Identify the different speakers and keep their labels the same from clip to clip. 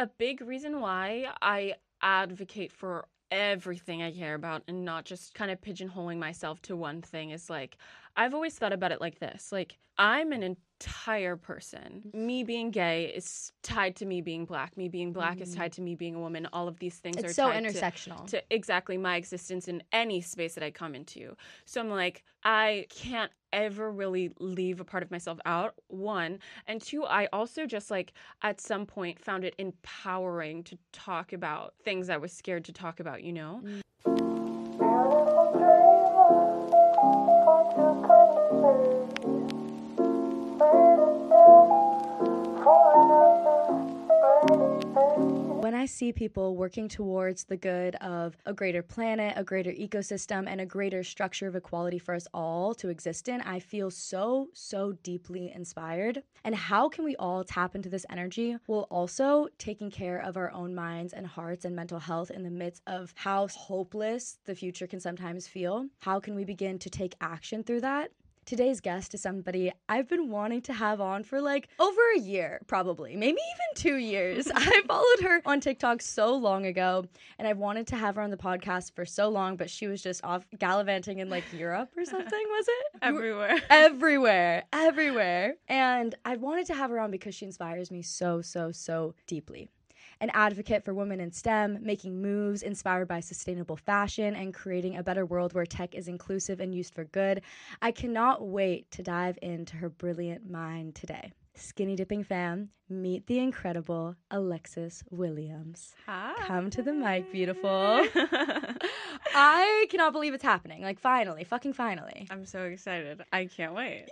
Speaker 1: a big reason why I advocate for everything I care about and not just kind of pigeonholing myself to one thing is like I've always thought about it like this. Like I'm an entire person. Me being gay is tied to me being black. Me being black mm. is tied to me being a woman. All of these things
Speaker 2: it's
Speaker 1: are
Speaker 2: so intersectional
Speaker 1: to, to exactly my existence in any space that I come into. So I'm like, I can't ever really leave a part of myself out. One and two, I also just like at some point found it empowering to talk about things I was scared to talk about. You know. Mm.
Speaker 2: I see people working towards the good of a greater planet, a greater ecosystem, and a greater structure of equality for us all to exist in, I feel so, so deeply inspired. And how can we all tap into this energy while also taking care of our own minds and hearts and mental health in the midst of how hopeless the future can sometimes feel? How can we begin to take action through that? Today's guest is somebody I've been wanting to have on for like over a year, probably, maybe even two years. I followed her on TikTok so long ago, and I've wanted to have her on the podcast for so long, but she was just off gallivanting in like Europe or something, was it?
Speaker 1: Everywhere.
Speaker 2: Everywhere. Everywhere. And I wanted to have her on because she inspires me so, so, so deeply an advocate for women in STEM, making moves inspired by sustainable fashion, and creating a better world where tech is inclusive and used for good. I cannot wait to dive into her brilliant mind today. Skinny Dipping fam, meet the incredible Alexis Williams.
Speaker 1: Hi.
Speaker 2: Come to the mic, beautiful. I cannot believe it's happening. Like, finally, fucking finally.
Speaker 1: I'm so excited. I can't wait.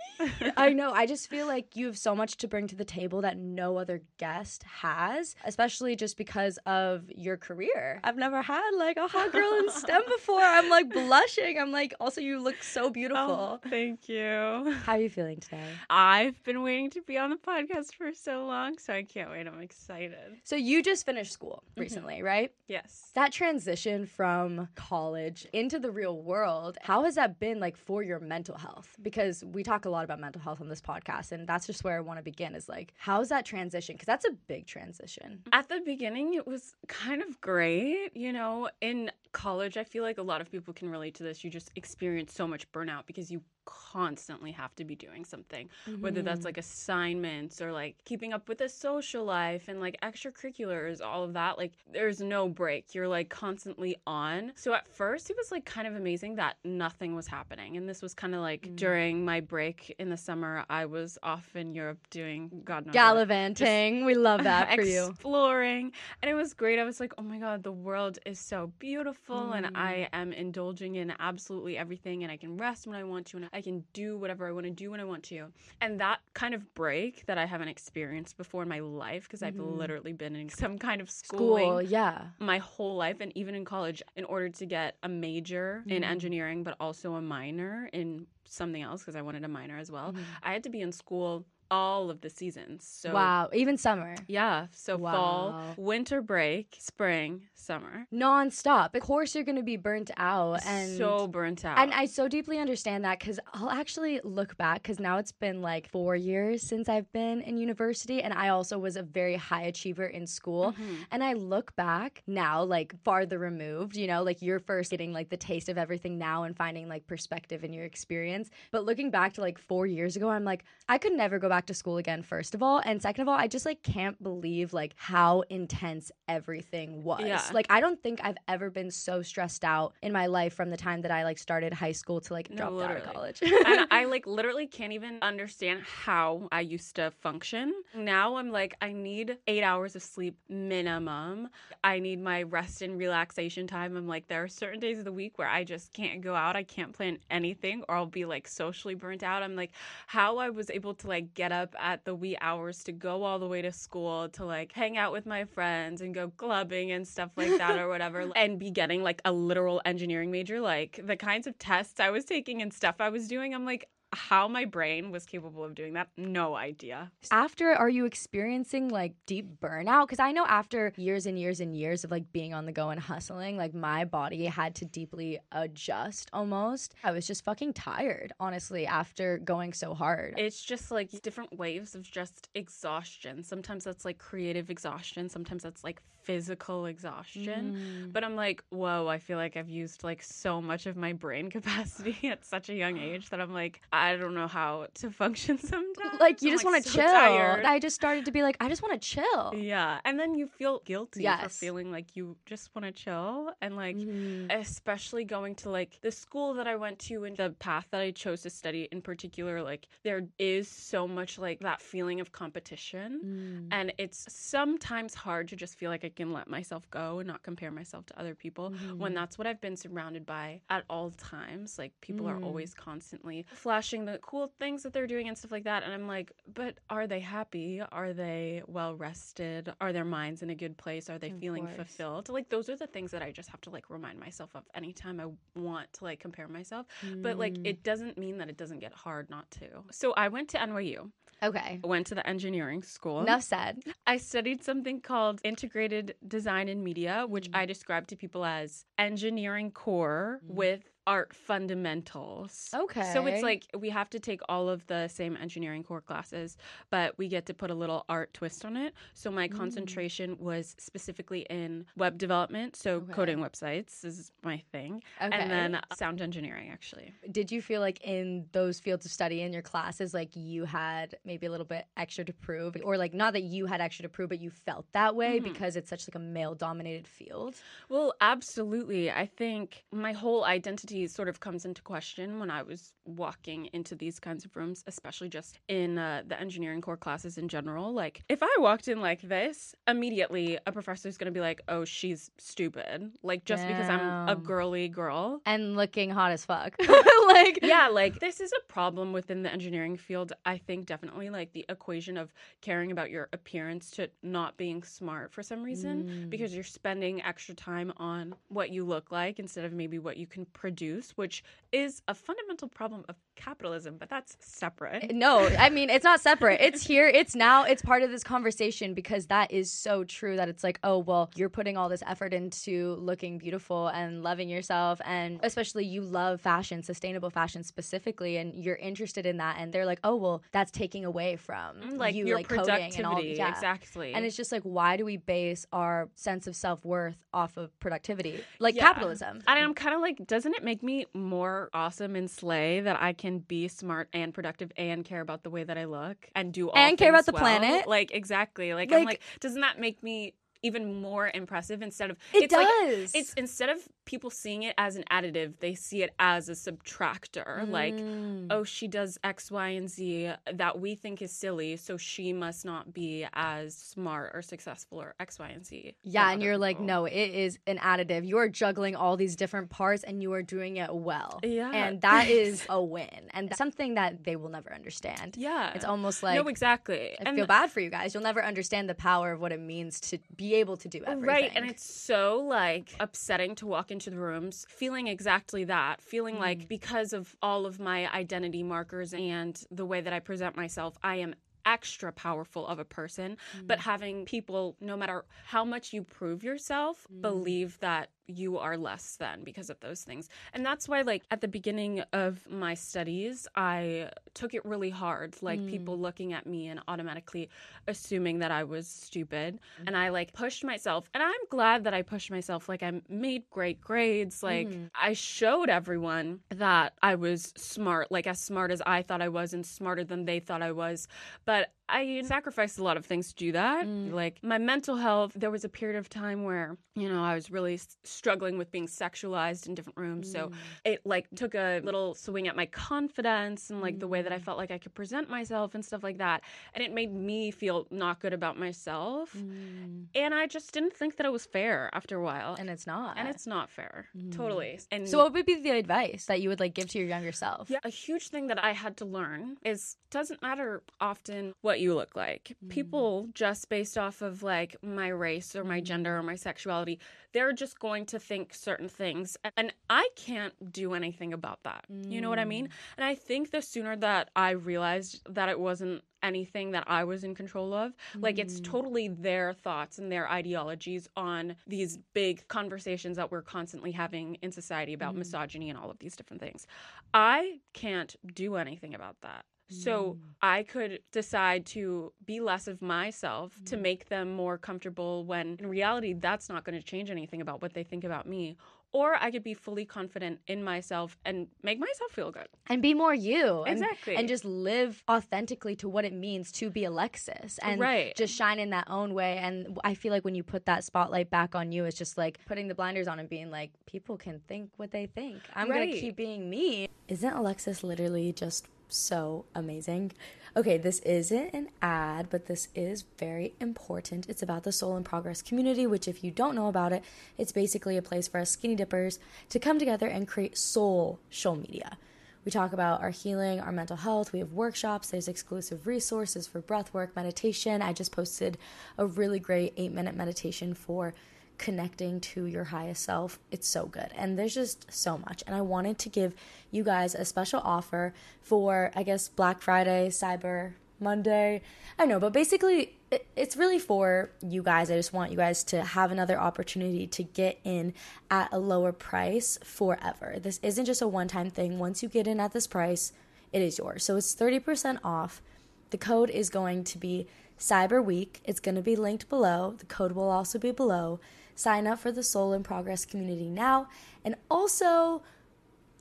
Speaker 2: I know. I just feel like you have so much to bring to the table that no other guest has, especially just because of your career. I've never had like a hot girl in STEM before. I'm like blushing. I'm like, also, you look so oh, beautiful.
Speaker 1: Oh, thank you.
Speaker 2: How are you feeling today?
Speaker 1: I've been waiting to be on the podcast for so long, so I can't wait. I'm excited.
Speaker 2: So, you just finished school mm-hmm. recently, mm-hmm. right?
Speaker 1: Yes.
Speaker 2: That transition from college college into the real world, how has that been like for your mental health? Because we talk a lot about mental health on this podcast, and that's just where I want to begin is like, how's that transition? Because that's a big transition.
Speaker 1: At the beginning, it was kind of great. You know, in college, I feel like a lot of people can relate to this. You just experience so much burnout because you constantly have to be doing something, mm-hmm. whether that's mm-hmm. like assignments or like keeping up with a social life and like extracurriculars, all of that. Like there's no break. You're like constantly on. So at first, it was like kind of amazing that nothing was happening. And this was kind of like mm-hmm. during my break in the summer, I was off in Europe doing God knows
Speaker 2: gallivanting. we love that for
Speaker 1: you. Exploring. And it was great. I was like, oh my God, the world is so beautiful mm. and I mm. am indulging in absolutely everything and I can rest when I want to and I can do whatever I want to do when I want to. And that kind of break that I haven't experienced before in my life, because mm-hmm. I've literally been in some kind of schooling
Speaker 2: School, yeah.
Speaker 1: my whole life and even in college in order to get a major mm-hmm. in engineering, but also a minor in something else because I wanted a minor as well. Mm-hmm. I had to be in school all of the seasons. So
Speaker 2: Wow, even summer.
Speaker 1: Yeah. So wow. fall, winter break, spring, summer.
Speaker 2: Non-stop. Of course you're gonna be burnt out and
Speaker 1: so burnt out.
Speaker 2: And I so deeply understand that because I'll actually look back because now it's been like four years since I've been in university and I also was a very high achiever in school. Mm-hmm. And I look back now, like farther removed, you know, like you're first getting like the taste of everything now and finding like perspective in your experience. But looking back to like four years ago, I'm like, I could never go back back to school again first of all. And second of all i just like can't believe like how intense everything was. Yeah. like i don't think i've ever been so stressed out in my life from the time that i like started high school to like no, dropped literally. out of college.
Speaker 1: And i like literally can't even understand how i used to function. Now i'm like i need eight hours of sleep minimum. I need my rest and relaxation time. I'm like there are certain days of the week where i just can't go out. I can't plan anything or i'll be like socially burnt out. I'm like how i was able to like get get up at the wee hours to go all the way to school to like hang out with my friends and go clubbing and stuff like that or whatever and be getting like a literal engineering major like the kinds of tests I was taking and stuff I was doing I'm like how my brain was capable of doing that, no idea.
Speaker 2: After, are you experiencing like deep burnout? Because I know after years and years and years of like being on the go and hustling, like my body had to deeply adjust almost. I was just fucking tired, honestly, after going so hard.
Speaker 1: It's just like different waves of just exhaustion. Sometimes that's like creative exhaustion, sometimes that's like physical exhaustion.
Speaker 2: Mm.
Speaker 1: But I'm like, whoa, I feel like I've used like so much of my brain capacity at such a young age that I'm like, I don't know how to function sometimes.
Speaker 2: like you
Speaker 1: I'm,
Speaker 2: just want to
Speaker 1: so
Speaker 2: chill.
Speaker 1: tired.
Speaker 2: I just started to be like, I just want to chill.
Speaker 1: Yeah. And then you feel guilty for feeling like you just want to chill. And like,
Speaker 2: Mhm.
Speaker 1: especially going to like the school that I went to and the path that I chose to study in particular, like, there is so much like that feeling of competition.
Speaker 2: Mm.
Speaker 1: And it's sometimes hard to just feel like I can let myself go and not compare myself to other people when
Speaker 2: Mhm.
Speaker 1: that's what I've been surrounded by at all times. Like people are
Speaker 2: Mm.
Speaker 1: always constantly flashing the cool things that they're doing and stuff like that. And I'm like, but are they happy? Are they well rested? Are their minds in a good place? Are they
Speaker 2: Of
Speaker 1: feeling
Speaker 2: course.
Speaker 1: fulfilled? Like those are the things that I just have to like remind myself of anytime I want to like compare myself. But like
Speaker 2: Mm.
Speaker 1: it doesn't mean that it doesn't get hard not to. So I went to NYU.
Speaker 2: okay.
Speaker 1: I went to the engineering school.
Speaker 2: Enough said.
Speaker 1: I studied something called integrated design and media, which
Speaker 2: Mm.
Speaker 1: I describe to people as engineering core
Speaker 2: Mm.
Speaker 1: with art fundamentals.
Speaker 2: Okay.
Speaker 1: So it's like we have to take all of the same engineering core classes, but we get to put a little art twist on it. So my
Speaker 2: Mm.
Speaker 1: concentration was specifically in web development, so
Speaker 2: Okay.
Speaker 1: coding websites is my thing,
Speaker 2: Okay.
Speaker 1: and then sound engineering actually.
Speaker 2: did you feel like in those fields of study in your classes like you had maybe a little bit extra to prove or like not that you had extra to prove but you felt that way
Speaker 1: Mhm.
Speaker 2: because it's such like a male dominated field
Speaker 1: Well, absolutely. I think my whole identity sort of comes into question when I was walking into these kinds of rooms, especially just in uh, the engineering core classes in general. Like, if I walked in like this, immediately a professor's going to be like, oh, she's stupid. Like, just because I'm a girly girl.
Speaker 2: and looking hot as fuck like
Speaker 1: yeah, like this is a problem within the engineering field. I think definitely like the equation of caring about your appearance to not being smart for some reason
Speaker 2: Mm.
Speaker 1: because you're spending extra time on what you look like instead of maybe what you can produce, which is a fundamental problem of capitalism, but that's separate.
Speaker 2: no i mean it's not separate it's here it's now it's part of this conversation because that is so true that it's like oh well you're putting all this effort into looking beautiful and loving yourself and especially you love fashion sustainable fashion specifically and you're interested in that and they're like oh well that's taking away from
Speaker 1: Mm, like
Speaker 2: you
Speaker 1: your
Speaker 2: like coding
Speaker 1: productivity,
Speaker 2: and all yeah.
Speaker 1: exactly.
Speaker 2: And it's just like, why do we base our sense of self worth off of productivity? Like
Speaker 1: Yeah.
Speaker 2: capitalism.
Speaker 1: And I'm kind of like, doesn't it make me more awesome and slay that I can be smart and productive and care about the way that I look and do all
Speaker 2: And care about the
Speaker 1: well?
Speaker 2: planet?
Speaker 1: Like exactly. Like, I'm
Speaker 2: Like-
Speaker 1: like, doesn't that make me even more impressive instead of
Speaker 2: It
Speaker 1: it's like
Speaker 2: does.
Speaker 1: it's instead of people seeing it as an additive, they see it as a subtractor. Like,
Speaker 2: Mm.
Speaker 1: oh, she does X, Y, and Z that we think is silly, so she must not be as smart or successful or X, Y, and Z.
Speaker 2: yeah, and you're like, no, it is an additive. You are juggling all these different parts and you are doing it well.
Speaker 1: Yeah.
Speaker 2: And that is a win. And something that they will never understand.
Speaker 1: Yeah.
Speaker 2: It's almost like
Speaker 1: no, exactly.
Speaker 2: I feel bad for you guys. You'll never understand the power of what it means to be able to do everything.
Speaker 1: Right, and it's so like upsetting to walk into the rooms feeling exactly that, feeling
Speaker 2: Mm.
Speaker 1: like because of all of my identity markers and the way that I present myself, I am extra powerful of a person,
Speaker 2: Mm.
Speaker 1: but having people no matter how much you prove yourself
Speaker 2: Mm.
Speaker 1: believe that you are less than because of those things. And that's why like at the beginning of my studies, I took it really hard, like
Speaker 2: Mm.
Speaker 1: people looking at me and automatically assuming that I was stupid. And I like pushed myself. And I'm glad that I pushed myself. Like I made great grades. Like
Speaker 2: Mhm.
Speaker 1: I showed everyone that I was smart, like as smart as I thought I was and smarter than they thought I was. But I sacrificed a lot of things to do that.
Speaker 2: Mm.
Speaker 1: Like my mental health, there was a period of time where, you know, I was really s- struggling with being sexualized in different rooms. So
Speaker 2: Mm.
Speaker 1: it like took a little swing at my confidence and like the way that I
Speaker 2: Mm.
Speaker 1: felt like I could present myself and stuff like that. And it made me feel not good about myself.
Speaker 2: Mm.
Speaker 1: And I just didn't think that it was fair after a while.
Speaker 2: And it's not.
Speaker 1: And it's not fair. Totally. And
Speaker 2: so what would be the advice that you would like give to your younger self?
Speaker 1: Yeah, a huge thing that I had to learn is doesn't matter often what you look like. People mm. just based off of like my race or my mm. gender or my sexuality, they're just going to think certain things and I can't do anything about that. You know what I mean? Mm. And I think the sooner that I realized that it wasn't anything that I was in control of. Like it's totally their thoughts and their ideologies on these big conversations that we're constantly having in society about misogyny and all of these different things. I can't do anything about that. So mm. I could decide to be less of myself to mm-hmm. make them more comfortable when in reality that's not going to change anything about what they think about me. Or I could be fully confident in myself and make myself feel good.
Speaker 2: and be more you and,
Speaker 1: Exactly.
Speaker 2: and just live authentically to what it means to be alexis and
Speaker 1: Right.
Speaker 2: just shine in that own way and i feel like when you put that spotlight back on you it's just like putting the blinders on and being like people can think what they think i'm gonna keep being me isn't alexis literally just so amazing okay this isn't an ad but this is very important it's about the soul in progress community which if you don't know about it it's basically a place for us skinny dippers to come together and create soul show media we talk about our healing, our mental health. We have workshops. There's exclusive resources for breath work, meditation. I just posted a really great eight minute meditation for connecting to your highest self. It's so good. And there's just so much. And I wanted to give you guys a special offer for, I guess, Black Friday, Cyber Monday. I don't know, but basically, it's really for you guys. I just want you guys to have another opportunity to get in at a lower price forever. This isn't just a one time thing. Once you get in at this price, it is yours. So it's 30% off. The code is going to be Cyber Week. It's going to be linked below. The code will also be below. Sign up for the Soul in Progress community now. And also,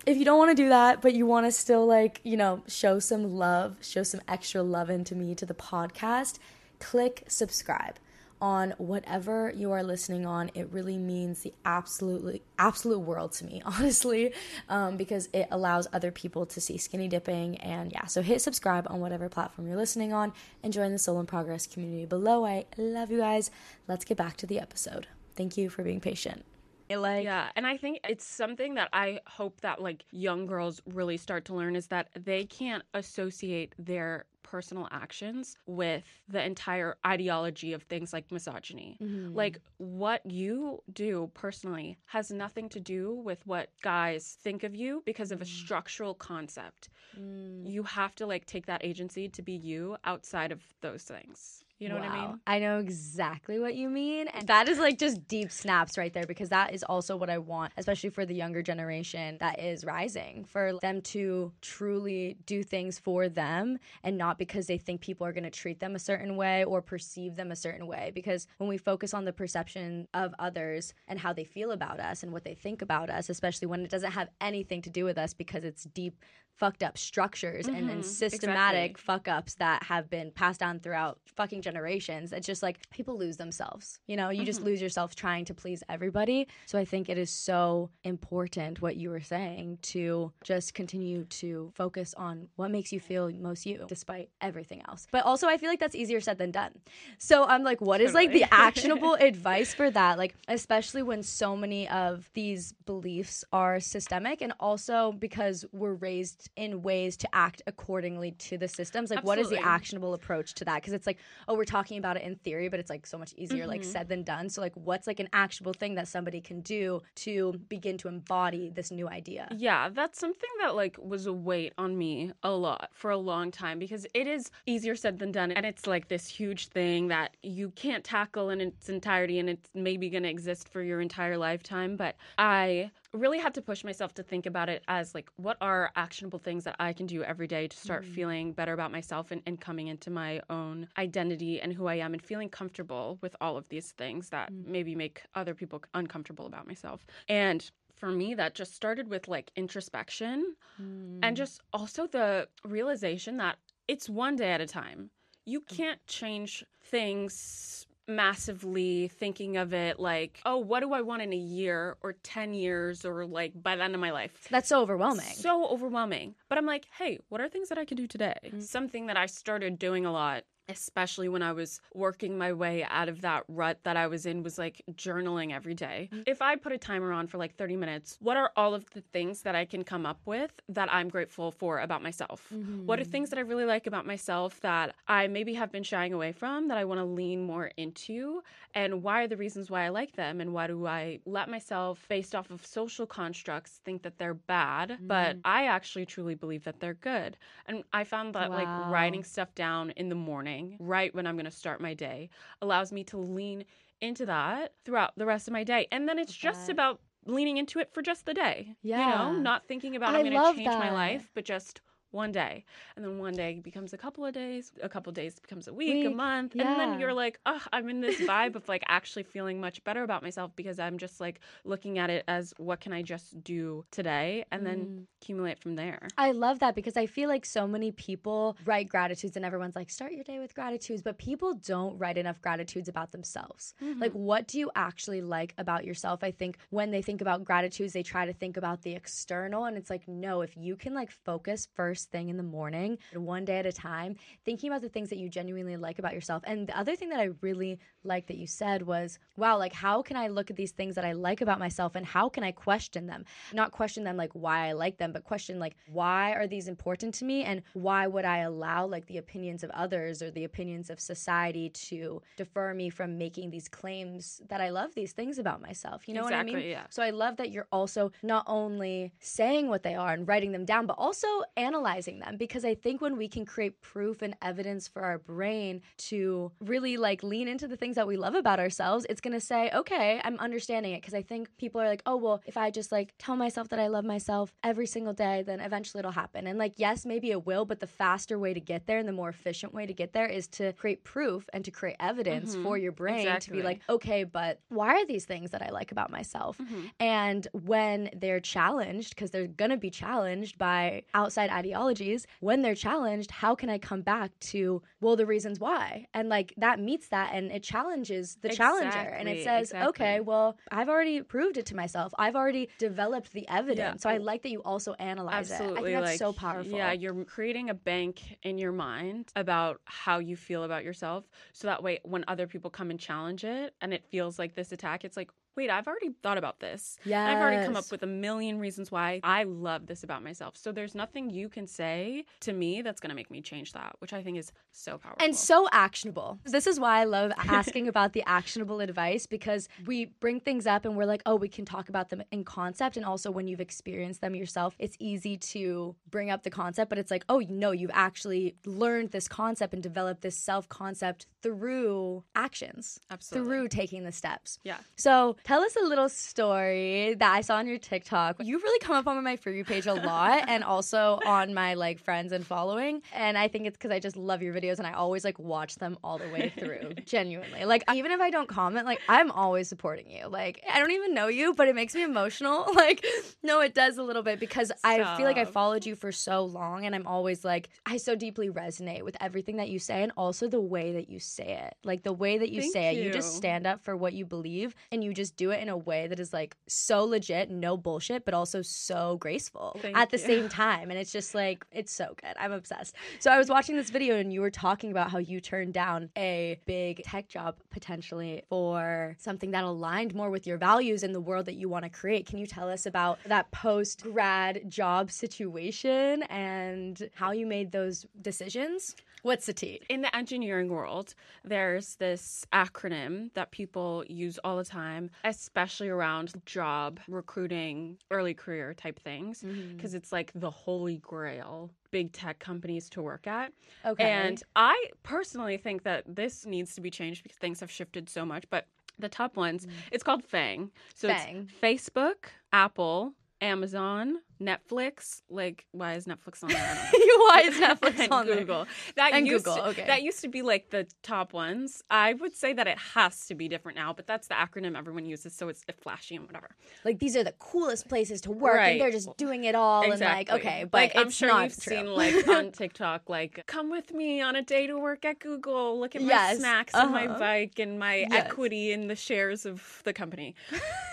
Speaker 2: if you don't want to do that, but you want to still like, you know, show some love, show some extra love into me to the podcast, click subscribe on whatever you are listening on. It really means the absolutely absolute world to me, honestly, um, because it allows other people to see skinny dipping. And yeah, so hit subscribe on whatever platform you're listening on and join the Soul in Progress community below. I love you guys. Let's get back to the episode. Thank you for being patient. Like,
Speaker 1: Yeah, and I think it's something that I hope that like young girls really start to learn is that they can't associate their personal actions with the entire ideology of things like misogyny. Mm-hmm. Like what you do personally has nothing to do with what guys think of you because of a mm-hmm. structural concept. Mm. You have to like take that agency to be you outside of those things. You know what I mean?
Speaker 2: I know exactly what you mean. And that is like just deep snaps right there because that is also what I want, especially for the younger generation that is rising, for them to truly do things for them and not because they think people are going to treat them a certain way or perceive them a certain way. Because when we focus on the perception of others and how they feel about us and what they think about us, especially when it doesn't have anything to do with us because it's deep fucked up structures and, and
Speaker 1: Mhm,
Speaker 2: systematic
Speaker 1: exactly.
Speaker 2: fuck ups that have been passed down throughout fucking generations. It's just like people lose themselves. You know, you just mm-hmm. lose yourself trying to please everybody. So I think it is so important what you were saying to just continue to focus on what makes you feel most you despite everything else. But also I feel like that's easier said than done. So I'm like what is like the actionable advice for that? Like especially when so many of these beliefs are systemic and also because we're raised in ways to act accordingly to the systems. Like what is the actionable approach to that? Because it's like, oh, we're talking about it in theory, but it's like so much easier like
Speaker 1: Mm-hmm.
Speaker 2: said than done. So like what's like an actual thing that somebody can do to begin to embody this new idea?
Speaker 1: Yeah, that's something that like was a weight on me a lot for a long time because it is easier said than done and it's like this huge thing that you can't tackle in its entirety and it's maybe going to exist for your entire lifetime, but I really had to push myself to think about it as like what are actionable things that I can do every day to start mm-hmm. feeling better about myself and, and coming into my own identity and who I am and feeling comfortable with all of these things that mm. maybe make other people uncomfortable about myself. And for me, that just started with like introspection and mm. just also the realization that it's one day at a time. You can't change things massively thinking of it like, oh, what do I want in a year or 10 years or like by the end of my life?
Speaker 2: That's so overwhelming.
Speaker 1: So overwhelming. But I'm like, hey, what are things that I can do today?
Speaker 2: Mm-hmm.
Speaker 1: Something that I started doing a lot especially when I was working my way out of that rut that I was in, was like journaling every day.
Speaker 2: Mm.
Speaker 1: If I put a timer on for like 30 minutes, what are all of the things that I can come up with that I'm grateful for about myself? What are
Speaker 2: Mm-hmm.
Speaker 1: things that I really like about myself that I maybe have been shying away from that I want to lean more into? And why are the reasons why I like them? And why do I let myself, based off of social constructs, think that they're bad? But
Speaker 2: Mm.
Speaker 1: I actually truly believe that they're good. And I found that like writing stuff down in the morning, right when I'm going to start my day, allows me to lean into that throughout the rest of my day. And then it's just about leaning into it for just the day.
Speaker 2: Yeah.
Speaker 1: You know, not thinking about
Speaker 2: I
Speaker 1: I'm going to change my life, but just one day. And then one day becomes a couple of days, a couple of days becomes a week, a
Speaker 2: Week,
Speaker 1: month. And then you're like, oh, I'm in this vibe of like actually feeling much better about myself because I'm just like looking at it as what can I just do today and then
Speaker 2: Mm.
Speaker 1: accumulate from there.
Speaker 2: I love that because I feel like so many people write gratitudes and everyone's like, start your day with gratitudes, but people don't write enough gratitudes about themselves. Like, what do you actually like about yourself? I think when they think about gratitudes, they try to think about the external. And it's like, no, if you can like focus first thing in the morning, one day at a time, thinking about the things that you genuinely like about yourself. And the other thing that I really like that you said was, wow, like, how can I look at these things that I like about myself and how can I question them? Not question them like why I like them, but question like, why are these important to me? And why would I allow like the opinions of others or the opinions of society to defer me from making these claims that I love these things about myself? You know what I mean?
Speaker 1: Yeah.
Speaker 2: So I love that you're also not only saying what they are and writing them down, but also analyzing them because I think when we can create proof and evidence for our brain to really like lean into the things that we love about ourselves, it's going to say, okay, I'm understanding it. Because I think people are like, oh, well, if I just like tell myself that I love myself every single day, then eventually it'll happen. And like, yes, maybe it will, but the faster way to get there and the more efficient way to get there is to create proof and to create evidence
Speaker 1: Mhm.
Speaker 2: for your brain to be like, okay, but why are these things that I like about myself?
Speaker 1: Mhm.
Speaker 2: And when they're challenged, because they're going to be challenged by outside ideologies, when they're challenged, how can I come back to, well, the reasons why? And like that meets that and it challenges the challenger. And it says,
Speaker 1: exactly.
Speaker 2: okay, well, I've already proved it to myself. I've already developed the evidence. So I like that you also analyze
Speaker 1: Absolutely.
Speaker 2: it. I think that's
Speaker 1: like,
Speaker 2: so powerful.
Speaker 1: Yeah, you're creating a bank in your mind about how you feel about yourself. So that way, when other people come and challenge it and it feels like this attack, it's like, wait, I've already thought about this.
Speaker 2: yeah.
Speaker 1: I've already come up with a million reasons why I love this about myself. So there's nothing you can say to me that's going to make me change that, which I think is so powerful.
Speaker 2: and so actionable. This is why I love asking about the actionable advice because we bring things up and we're like, oh, we can talk about them in concept. And also, when you've experienced them yourself, it's easy to bring up the concept, but it's like, oh, no, you've actually learned this concept and developed this self concept through actions,
Speaker 1: Absolutely.
Speaker 2: through taking the steps.
Speaker 1: Yeah.
Speaker 2: So tell us a little story that I saw on your TikTok. You've really come up on my For You page a lot and also on my like friends and following. And I think it's because I just love your videos and I always like watch them all the way through. genuinely. Like even if I don't comment, like I'm always supporting you. Like I don't even know you, but it makes me emotional. Like, no, it does a little bit because I feel like I followed you for so long and I'm always like, I so deeply resonate with everything that you say and also the way that you say it. Like the way that you
Speaker 1: Thank
Speaker 2: say it, you just stand up for what you believe and you just do it in a way that is like so legit, no bullshit, but also so graceful
Speaker 1: Thank
Speaker 2: at the
Speaker 1: you.
Speaker 2: same time. And it's just like, it's so good. I'm obsessed. So I was watching this video and you were talking about how you turned down a big tech job potentially for something that aligned more with your values and the world that you want to create. Can you tell us about that post grad job situation and how you made those decisions? What's the tea?
Speaker 1: in the engineering world, there's this acronym that people use all the time, especially around job recruiting, early career type things,
Speaker 2: Mm-hmm.
Speaker 1: because it's like the holy grail big tech companies to work at.
Speaker 2: Okay.
Speaker 1: And I personally think that this needs to be changed because things have shifted so much. But the top ones, it's called FANG. So.
Speaker 2: Fang.
Speaker 1: it's Facebook, Apple, Amazon, Netflix. Like, why is Netflix on there? I don't know
Speaker 2: Why is Netflix
Speaker 1: and
Speaker 2: on there?
Speaker 1: Google. That
Speaker 2: And
Speaker 1: used
Speaker 2: Google,
Speaker 1: to,
Speaker 2: okay.
Speaker 1: That used to be like the top ones. I would say that it has to be different now, but that's the acronym everyone uses, so it's flashy and whatever.
Speaker 2: like these are the coolest places to work
Speaker 1: Right.
Speaker 2: and they're just doing it all and like okay but
Speaker 1: like, I'm sure you've
Speaker 2: true.
Speaker 1: seen like on TikTok, like come with me on a day to work at Google. Look at my
Speaker 2: Yes,
Speaker 1: snacks and my
Speaker 2: uh-huh.
Speaker 1: bike and my
Speaker 2: Yes.
Speaker 1: equity in the shares of the company.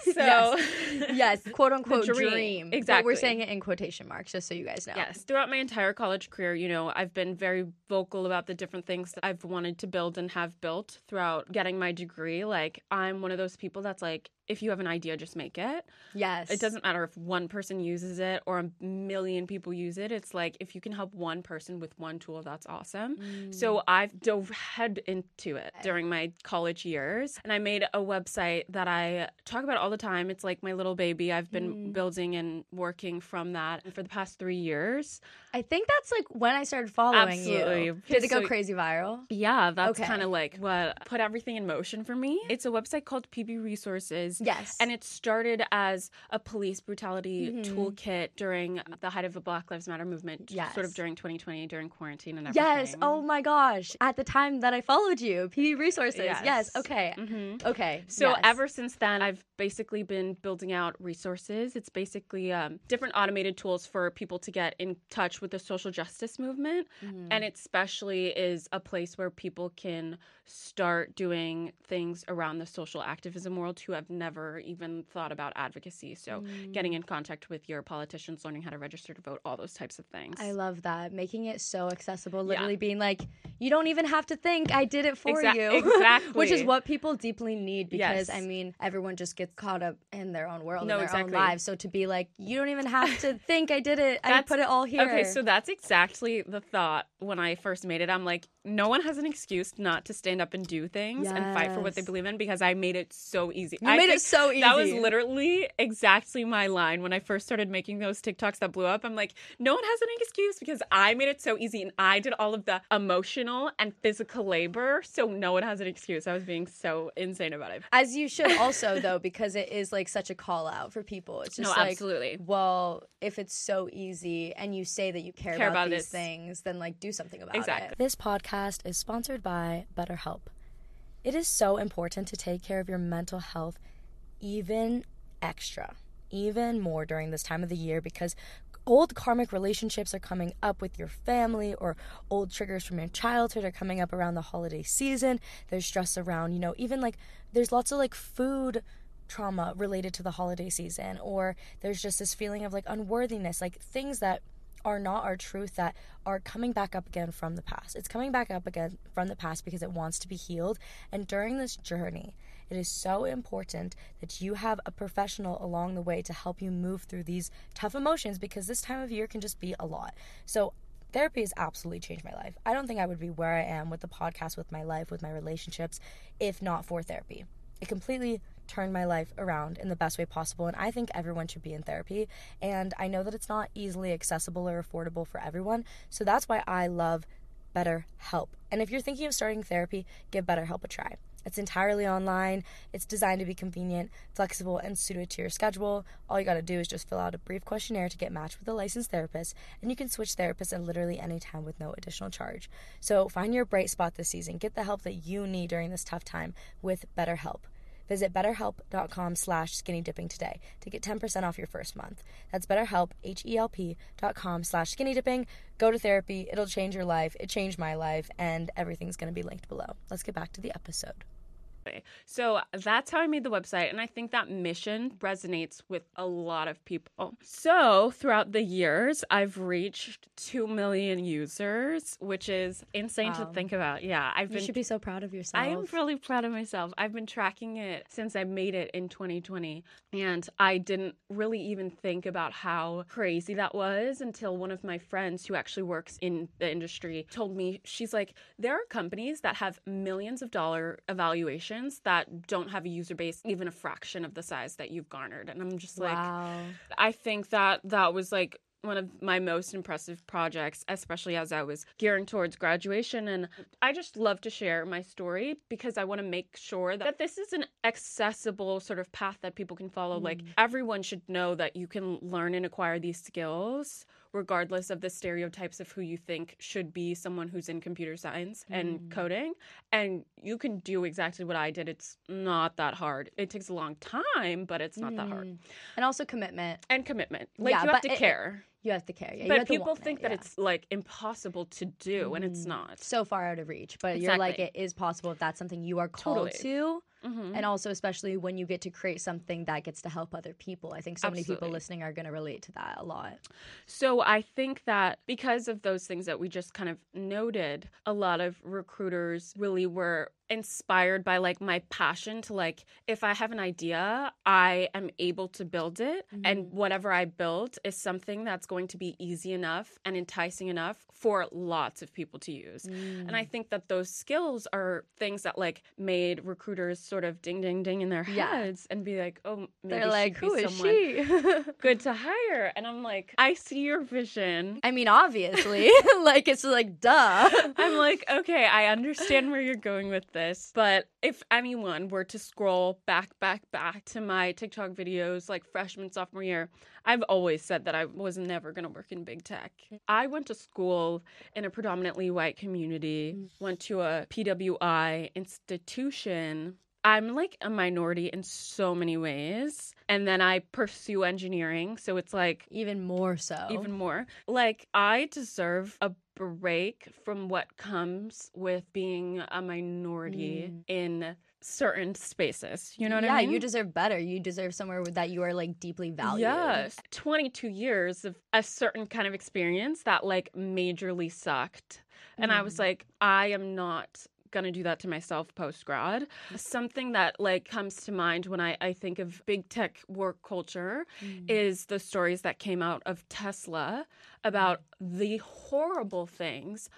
Speaker 1: So
Speaker 2: Yes. yes quote unquote
Speaker 1: dream.
Speaker 2: dream, but we're saying
Speaker 3: it in quotation marks, just so you guys know.
Speaker 1: Yes. Throughout my entire college career, you know, I've been very vocal about the different things that I've wanted to build and have built throughout getting my degree. Like, I'm one of those people that's like, if you have an idea, just make it.
Speaker 3: Yes.
Speaker 1: It doesn't matter if one person uses it or a million people use it. It's like if you can help one person with one tool, that's awesome.
Speaker 3: Mm.
Speaker 1: So I've dove head into it during my college years. And I made a website that I talk about all the time. It's like my little baby. I've been
Speaker 3: Mm.
Speaker 1: building and working from that for the past three years.
Speaker 3: I think that's like when I started following
Speaker 1: Absolutely.
Speaker 3: you. Did it go
Speaker 1: So-
Speaker 3: crazy viral?
Speaker 1: Yeah, that's
Speaker 3: Okay.
Speaker 1: kind of like what put everything in motion for me. It's a website called PB Resources.
Speaker 3: Yes.
Speaker 1: And it started as a police brutality
Speaker 3: Mhm.
Speaker 1: toolkit during the height of the Black Lives Matter movement,
Speaker 3: Yes.
Speaker 1: sort of during 2020, during quarantine and everything.
Speaker 3: Yes. Oh my gosh. At the time that I followed you, PB Resources. Yes.
Speaker 1: Yes.
Speaker 3: Okay.
Speaker 1: hmm
Speaker 3: Okay.
Speaker 1: So
Speaker 3: yes.
Speaker 1: ever since then, I've basically been building out resources. It's basically um, different automated tools for people to get in touch with the social justice movement,
Speaker 3: Mhm.
Speaker 1: and it especially is a place where people can start doing things around the social activism world who have never even thought about advocacy. So getting
Speaker 3: Mm.
Speaker 1: in contact with your politicians, learning how to register to vote, all those types of things.
Speaker 3: I love that. Making it so accessible,
Speaker 1: Yeah.
Speaker 3: literally being like, you don't even have to think, I did it for
Speaker 1: Exac-
Speaker 3: you. Which is what people deeply need because,
Speaker 1: Yes.
Speaker 3: I mean, everyone just gets caught up in their own world,
Speaker 1: No,
Speaker 3: in their
Speaker 1: exactly.
Speaker 3: own lives. So to be like, you don't even have to think, I did it, I put it all here.
Speaker 1: Okay, so that's exactly the thought when I first made it. I'm like, no one has an excuse not to stand up and do things and fight for what they believe in because I made it so easy.
Speaker 3: you
Speaker 1: I
Speaker 3: made it so easy.
Speaker 1: That was literally exactly my line when I first started making those TikToks that blew up. I'm like, no one has an excuse because I made it so easy and I did all of the emotional and physical labor. So no one has an excuse. I was being so insane about it.
Speaker 3: As you should also, though, because it is like such a call out for people. It's just
Speaker 1: no,
Speaker 3: like,
Speaker 1: absolutely.
Speaker 3: well, if it's so easy and you say that you care,
Speaker 1: Care
Speaker 3: about,
Speaker 1: about
Speaker 3: these
Speaker 1: this.
Speaker 3: things, then like do something about
Speaker 1: Exactly.
Speaker 3: it. This podcast is sponsored by BetterHelp. It is so important to take care of your mental health even extra, even more during this time of the year because old karmic relationships are coming up with your family or old triggers from your childhood are coming up around the holiday season. There's stress around, you know, even like there's lots of like food trauma related to the holiday season or there's just this feeling of like unworthiness, like things that are not our truth that are coming back up again from the past. It's coming back up again from the past because it wants to be healed. And during this journey, it is so important that you have a professional along the way to help you move through these tough emotions because this time of year can just be a lot. So, therapy has absolutely changed my life. I don't think I would be where I am with the podcast, with my life, with my relationships, if not for therapy. It completely turned my life around in the best way possible. And I think everyone should be in therapy. And I know that it's not easily accessible or affordable for everyone. So that's why I love BetterHelp. And if you're thinking of starting therapy, give BetterHelp a try. It's entirely online. It's designed to be convenient, flexible, and suited to your schedule. All you got to do is just fill out a brief questionnaire to get matched with a licensed therapist, and you can switch therapists at literally any time with no additional charge. So find your bright spot this season. Get the help that you need during this tough time with BetterHelp. Visit betterhelp.com slash skinny dipping today to get 10% off your first month. That's betterhelp, H-E-L-P dot com slash skinny dipping. Go to therapy. It'll change your life. It changed my life, and everything's going to be linked below. Let's get back to the episode.
Speaker 1: So that's how I made the website. And I think that mission resonates with a lot of people. So throughout the years, I've reached 2 million users, which is insane to think about. Yeah, I've
Speaker 3: You
Speaker 1: been.
Speaker 3: should be so proud of yourself.
Speaker 1: I am really proud of myself. I've been tracking it since I made it in 2020. And I didn't really even think about how crazy that was until one of my friends who actually works in the industry told me, she's like, there are companies that have millions of dollar evaluations that don't have a user base even a fraction of the size that you've garnered. And I'm just like,
Speaker 3: wow.
Speaker 1: I think that that was like one of my most impressive projects, especially as I was gearing towards graduation. And I just love to share my story because I want to make sure that this is an accessible sort of path that people can follow. Like mm. everyone should know that you can learn and acquire these skills regardless of the stereotypes of who you think should be someone who's in computer science and coding. And you can do exactly what I did. It's not that hard. It takes a long time, but it's not that hard.
Speaker 3: Mm. And also commitment.
Speaker 1: And commitment. Like
Speaker 3: Yeah,
Speaker 1: you have to
Speaker 3: it-
Speaker 1: care.
Speaker 3: You have to care. Yeah, you
Speaker 1: but people think
Speaker 3: it,
Speaker 1: that
Speaker 3: yeah.
Speaker 1: it's like impossible to do, and it's not.
Speaker 3: so far out of reach. But you're like, it is possible if that's something you are called
Speaker 1: Totally.
Speaker 3: to.
Speaker 2: Mm-hmm. And also, especially when you get to create something that gets to help other people. I think so Absolutely. many people listening are going to relate to that a lot.
Speaker 1: So I think that because of those things that we just kind of noted, a lot of recruiters really were inspired by like my passion to like if i have an idea i am able to build it mm-hmm. and whatever i build is something that's going to be easy enough and enticing enough for lots of people to use mm. and i mm. think that those skills are things that like made recruiters sort of ding ding ding in their heads yeah. and be like oh
Speaker 2: they're like who is she
Speaker 1: good to hire and i'm like i see your vision
Speaker 2: i mean obviously like it's like duh
Speaker 1: i'm like okay i understand where you're going with this, but if anyone were to scroll back, back, back to my TikTok videos like freshman, sophomore year, I've always said that I was never going to work in big tech. I went to school in a predominantly white community, mm. went to a PWI institution I'm like a minority in so many ways. And then I pursue engineering. So it's like
Speaker 2: even more so.
Speaker 1: Even more. Like I deserve a break from what comes with being a minority mm. in certain spaces. You know what
Speaker 2: yeah,
Speaker 1: I mean?
Speaker 2: Yeah, you deserve better. You deserve somewhere that you are like deeply valued.
Speaker 1: Yes. 22 years of a certain kind of experience that like majorly sucked. And mm. I was mm. like, I am not gonna do that to myself post grad. Something that like comes to mind when I, I think of big tech work culture mm. is the stories that came out of Tesla about the horrible things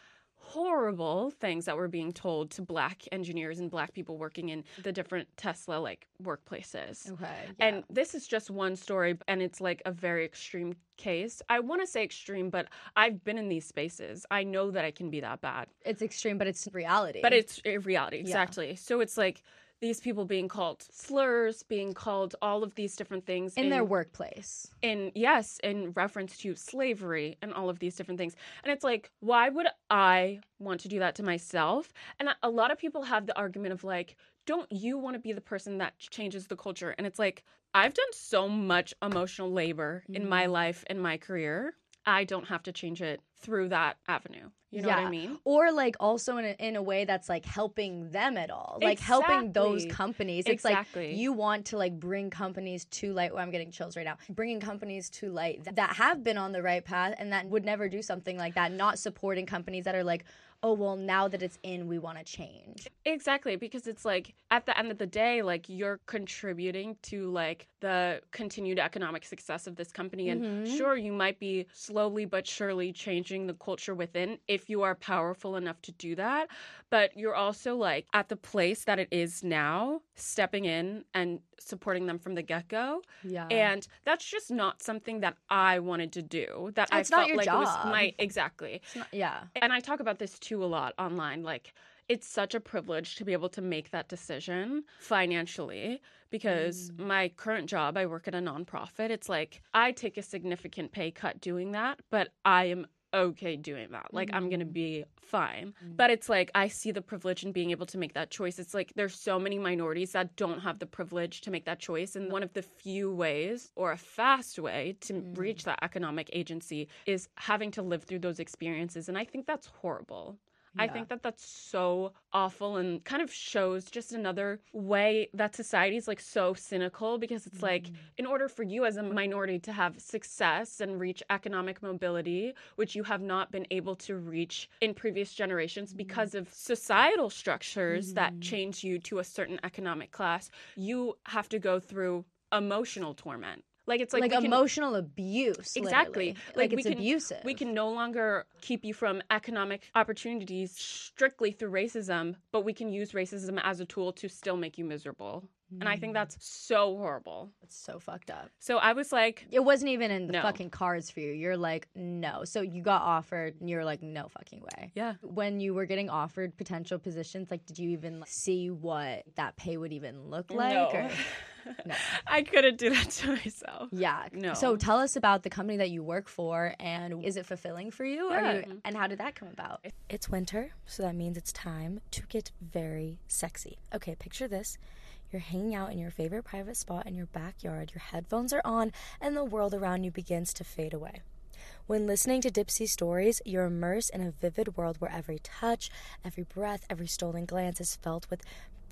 Speaker 1: horrible things that were being told to black engineers and black people working in the different Tesla like workplaces.
Speaker 2: Okay.
Speaker 1: Yeah. And this is just one story and it's like a very extreme case. I want to say extreme, but I've been in these spaces. I know that I can be that bad.
Speaker 2: It's extreme, but it's reality.
Speaker 1: But it's eh, reality, exactly. Yeah. So it's like these people being called slurs, being called all of these different things
Speaker 2: in, in, their workplace.
Speaker 1: In yes, in reference to slavery and all of these different things. And it's like, why would I want to do that to myself? And a lot of people have the argument of like, don't you want to be the person that changes the culture? And it's like, I've done so much emotional labor mm-hmm. in my mm. life and my career. I don't have to change it through that avenue. You know yeah. what I mean?
Speaker 2: Or like also in a, in a way that's like helping them at all, like exactly. helping those companies. It's exactly. like you want to like bring companies to light. Oh, I'm getting chills right now. Bringing companies to light that have been on the right path and that would never do something like that. Not supporting companies that are like, oh well now that it's in we want to change.
Speaker 1: Exactly because it's like at the end of the day like you're contributing to like the continued economic success of this company. And mm-hmm. sure you might be slowly but surely changing the culture within if you are powerful enough to do that. But you're also like at the place that it is now stepping in and supporting them from the get-go
Speaker 2: yeah
Speaker 1: and that's just not something that i wanted to do that it's i felt like job. it was my exactly
Speaker 2: not, yeah
Speaker 1: and i talk about this too a lot online like it's such a privilege to be able to make that decision financially because mm. my current job, I work at a nonprofit. It's like I take a significant pay cut doing that, but I am okay doing that. Like, mm I'm going to be fine. mm But it's like, I see the privilege in being able to make that choice. It's like, there's so many minorities that don't have the privilege to make that choice. And one of the few ways, or a fast way, to mm reach that economic agency is having to live through those experiences. And I think that's horrible. Yeah. I think that that's so awful and kind of shows just another way that society is like so cynical because it's mm. like in order for you as a minority to have success and reach economic mobility, which you have not been able to reach in previous generations mm. because of societal structures mm. that mm-hmm. change you to a certain economic class, you have to go through emotional torment. Like it's like,
Speaker 2: like emotional can, abuse.
Speaker 1: Exactly.
Speaker 2: Like, like, it's
Speaker 1: we
Speaker 2: can, abusive.
Speaker 1: We can no longer keep you from economic opportunities strictly through racism, but we can use racism as a tool to still make you miserable. Mm. And I think that's so horrible.
Speaker 2: It's so fucked up.
Speaker 1: So I was like,
Speaker 2: it wasn't even in the no. fucking cards for you. You're like, no. So you got offered, and you're like, no fucking way.
Speaker 1: Yeah.
Speaker 2: When you were getting offered potential positions, like, did you even see what that pay would even look like?
Speaker 1: No. Or? no. I couldn't do that to myself.
Speaker 2: Yeah.
Speaker 1: No.
Speaker 2: So tell us about the company that you work for and is it fulfilling for you? Yeah. you and how did that come about?
Speaker 3: It's winter, so that means it's time to get very sexy. Okay, picture this. You're hanging out in your favorite private spot in your backyard, your headphones are on, and the world around you begins to fade away. When listening to Dipsea stories, you're immersed in a vivid world where every touch, every breath, every stolen glance is felt with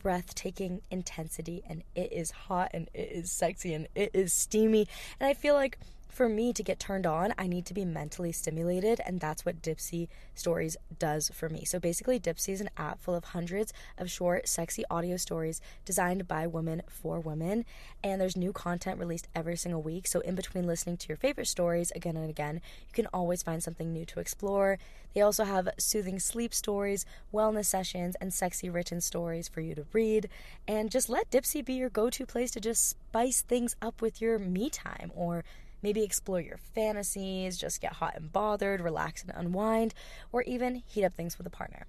Speaker 3: breathtaking intensity and it is hot and it is sexy and it is steamy. And I feel like for me to get turned on, I need to be mentally stimulated, and that's what Dipsea Stories does for me. So basically, Dipsea is an app full of hundreds of short, sexy audio stories designed by women for women, and there's new content released every single week. So in between listening to your favorite stories again and again, you can always find something new to explore. They also have soothing sleep stories, wellness sessions, and sexy written stories for you to read. And just let Dipsea be your go to place to just spice things up with your me time or Maybe explore your fantasies, just get hot and bothered, relax and unwind, or even heat up things with a partner.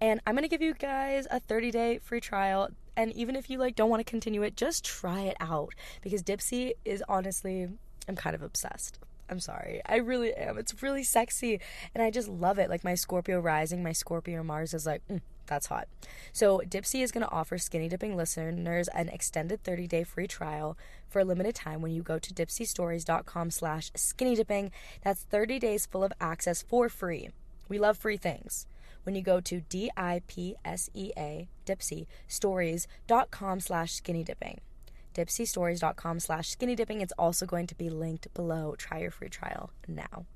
Speaker 3: And I'm to give you guys a 30-day free trial and even if you like don't want to continue it, just try it out because Dipsea is honestly I'm kind of obsessed. I'm sorry. I really am. It's really sexy and I just love it. Like my Scorpio rising, my Scorpio Mars is like mm, that's hot. So, Dipsea is going to offer skinny dipping listeners an extended 30-day free trial for a limited time when you go to dipseastories.com slash skinny dipping. That's 30 days full of access for free. We love free things. When you go to D-I-P-S-E-A, Dipsea, stories.com slash skinny dipping. Dipseastories.com slash skinny dipping. It's also going to be linked below. Try your free trial now.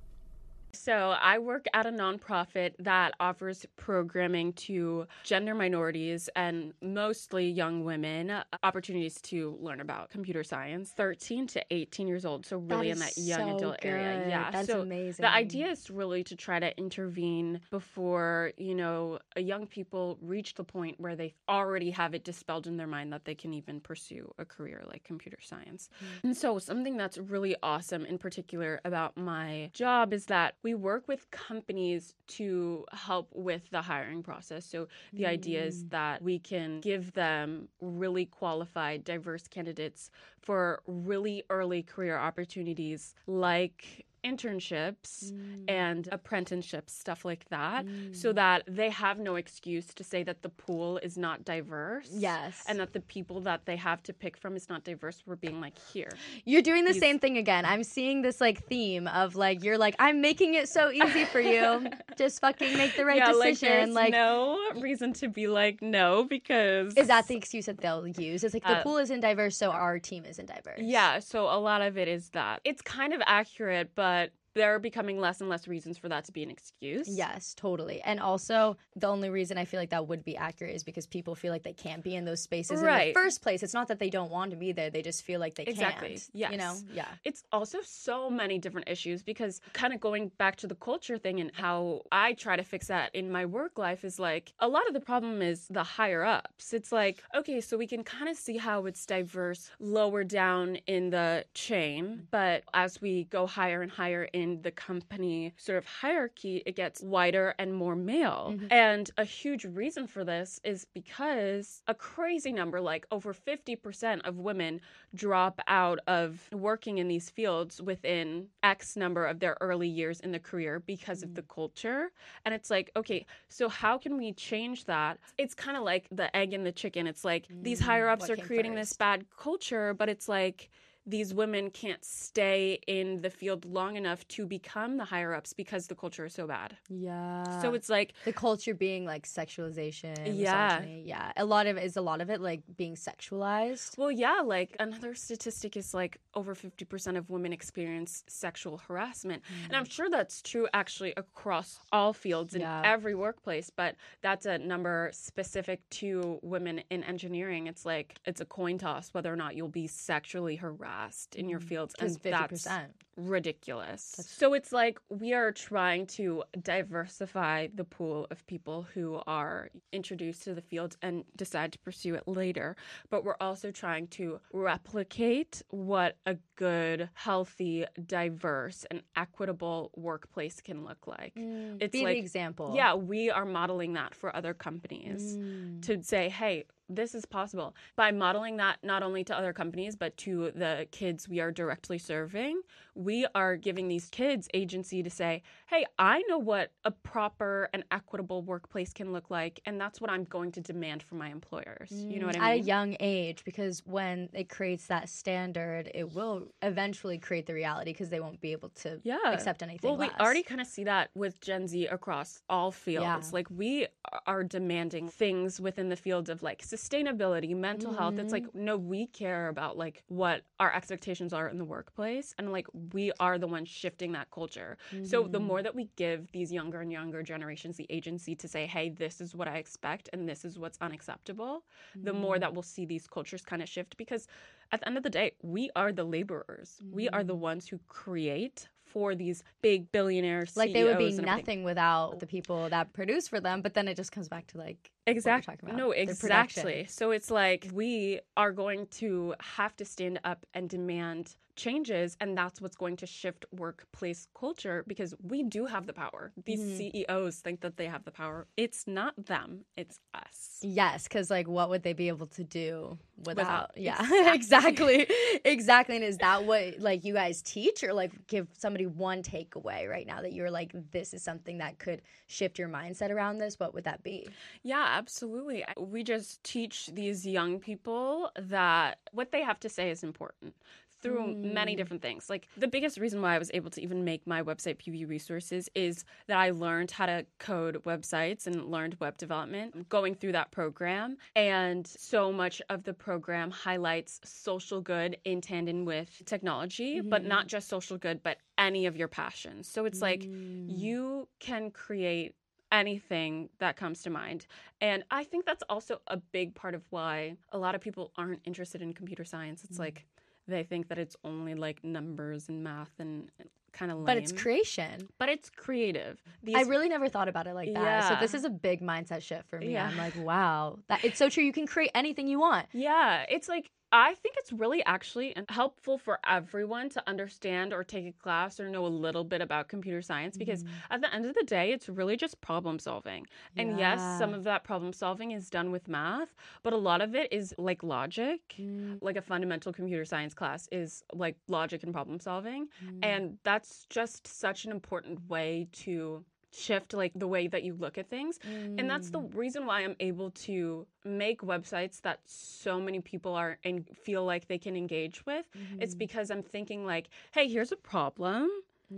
Speaker 1: So, I work at a nonprofit that offers programming to gender minorities and mostly young women opportunities to learn about computer science, 13 to 18 years old. So, really in that young
Speaker 2: so
Speaker 1: adult
Speaker 2: good.
Speaker 1: area. Yeah.
Speaker 2: That's
Speaker 1: so,
Speaker 2: amazing.
Speaker 1: the idea is really to try to intervene before, you know, young people reach the point where they already have it dispelled in their mind that they can even pursue a career like computer science.
Speaker 2: Mm-hmm.
Speaker 1: And so, something that's really awesome in particular about my job is that we work with companies to help with the hiring process. So the idea is
Speaker 2: Mm.
Speaker 1: that we can give them really qualified, diverse candidates for really early career opportunities like internships
Speaker 2: Mm.
Speaker 1: and apprenticeships, stuff like that, so that they have no excuse to say that the pool is not diverse.
Speaker 2: Yes.
Speaker 1: And that the people that they have to pick from is not diverse. We're being like, here.
Speaker 2: You're doing the
Speaker 1: These-
Speaker 2: same thing again. I'm seeing this like theme of like you're like I'm making it so easy for you. Just fucking make the right
Speaker 1: yeah, like
Speaker 2: decision.
Speaker 1: there's
Speaker 2: Like,
Speaker 1: no reason to be like no because
Speaker 2: is that the excuse that they'll use? It's like the
Speaker 1: Uh,
Speaker 2: pool isn't diverse, so our team isn't diverse.
Speaker 1: yeah. So a lot of it is that it's kind of accurate, but but there are becoming less and less reasons for that to be an excuse.
Speaker 2: Yes, totally. And also, the only reason I feel like that would be accurate is because people feel like they can't be in those spaces in the first place. It's not that they don't want to be there; they just feel like they
Speaker 1: Exactly.
Speaker 2: can't.
Speaker 1: Yes.
Speaker 2: You know? Yeah.
Speaker 1: It's also so many different issues because kind of going back to the culture thing and how I try to fix that in my work life is like a lot of the problem is the higher ups. It's like, okay, so we can kind of see how it's diverse lower down in the chain, but as we go higher and higher in the company sort of hierarchy, it gets wider and more male. Mm-hmm. And a huge reason for this is because a crazy number, like over 50% of women drop out of working in these fields within X number of their early years in the career because of the mm-hmm. culture. And it's like, okay, so how can we change that? It's kind of like the egg and the chicken. It's like these mm, higher ups
Speaker 2: what
Speaker 1: are creating this bad culture, but it's like, these women can't stay in the field long enough to become the higher ups because the culture is so bad.
Speaker 2: Yeah.
Speaker 1: so it's like
Speaker 2: the culture being like sexualization.
Speaker 1: Yeah.
Speaker 2: Yeah. A lot of is a lot of it like being sexualized.
Speaker 1: Well, yeah, like another statistic is like over 50% of women experience sexual harassment. And I'm mm. sure that's true actually across all fields in
Speaker 2: Yeah.
Speaker 1: every workplace, but that's a number specific to women in engineering. It's like it's a coin toss whether or not you'll be sexually harassed in your fields. And
Speaker 2: Because fifty
Speaker 1: that's
Speaker 2: percent.
Speaker 1: ridiculous. so it's like we are trying to diversify the pool of people who are introduced to the field and decide to pursue it later. But we're also trying to replicate what a good, healthy, diverse, and equitable workplace can look like. It's
Speaker 2: Be
Speaker 1: like
Speaker 2: the example.
Speaker 1: yeah, we are modeling that for other companies
Speaker 2: Mm.
Speaker 1: to say, hey, this is possible. By modeling that not only to other companies, but to the kids we are directly serving, we are giving these kids agency to say, hey, I know what a proper and equitable workplace can look like, and that's what I'm going to demand from my employers. You know what I mean?
Speaker 2: At a young age, because when it creates that standard, it will eventually create the reality because they won't be able to
Speaker 1: Yeah.
Speaker 2: accept anything.
Speaker 1: Well, we already kind of see that with Gen Z across all fields.
Speaker 2: Yeah.
Speaker 1: Like we are demanding things within the fields of like sustainability, mental health. It's like mm-hmm. no, we care about like what our expectations are in the workplace, and like we are the ones shifting that culture. So the mm-hmm. more that we give these younger and younger generations the agency to say, "Hey, this is what I expect, and this is what's unacceptable," the more mm-hmm. that we'll see these cultures kind of shift. Because at the end of the day, we are the laborers. We are the ones who create for these big billionaires.
Speaker 2: like they would be nothing without the people that produce for them but then it just comes back to like
Speaker 1: Exactly. No, exactly. So it's like we are going to have to stand up and demand changes, and that's what's going to shift workplace culture because we do have the power. These
Speaker 2: Mm-hmm.
Speaker 1: CEOs think that they have the power. It's not them, it's us.
Speaker 2: Yes, because like, what would they be able to do without?
Speaker 1: Without-
Speaker 2: yeah, exactly, exactly. And is that what like you guys teach, or like give somebody one takeaway right now that you're like, this is something that could shift your mindset around this? What would that be?
Speaker 1: Yeah, absolutely. We just teach these young people that what they have to say is important through many mm. different things. Like the biggest reason why I was able to even make my website PV Resources is that I learned how to code websites and learned web development going through that program. And so much of the program highlights social good in tandem with technology, but mm-hmm. not just social good, but any of your passions. So it's like mm. you can create anything that comes to mind. And I think that's also a big part of why a lot of people aren't interested in computer science. It's mm. like they think that it's only like numbers and math and uh, kind of lame.
Speaker 2: But it's creation.
Speaker 1: But it's creative. These,
Speaker 2: I really never thought about it like that.
Speaker 1: Yeah.
Speaker 2: So this is a big mindset shift for me.
Speaker 1: Yeah.
Speaker 2: I'm like, wow, that it's so true. You can create anything you want.
Speaker 1: Yeah, it's like I think it's really actually helpful for everyone to understand or take a class or know a little bit about computer science because mm-hmm. at the end of the day, it's really just problem solving. And yes, some of that problem solving is done with math, but a lot of it is like logic. Mm. Like a fundamental computer science class is like logic and problem solving. Mm. And that's just such an important way to shift like the way that you look at things. And that's the mm. reason why i'm able to make websites that so many people are and feel like they can engage with. It's mm-hmm. because i'm thinking like hey here's a problem.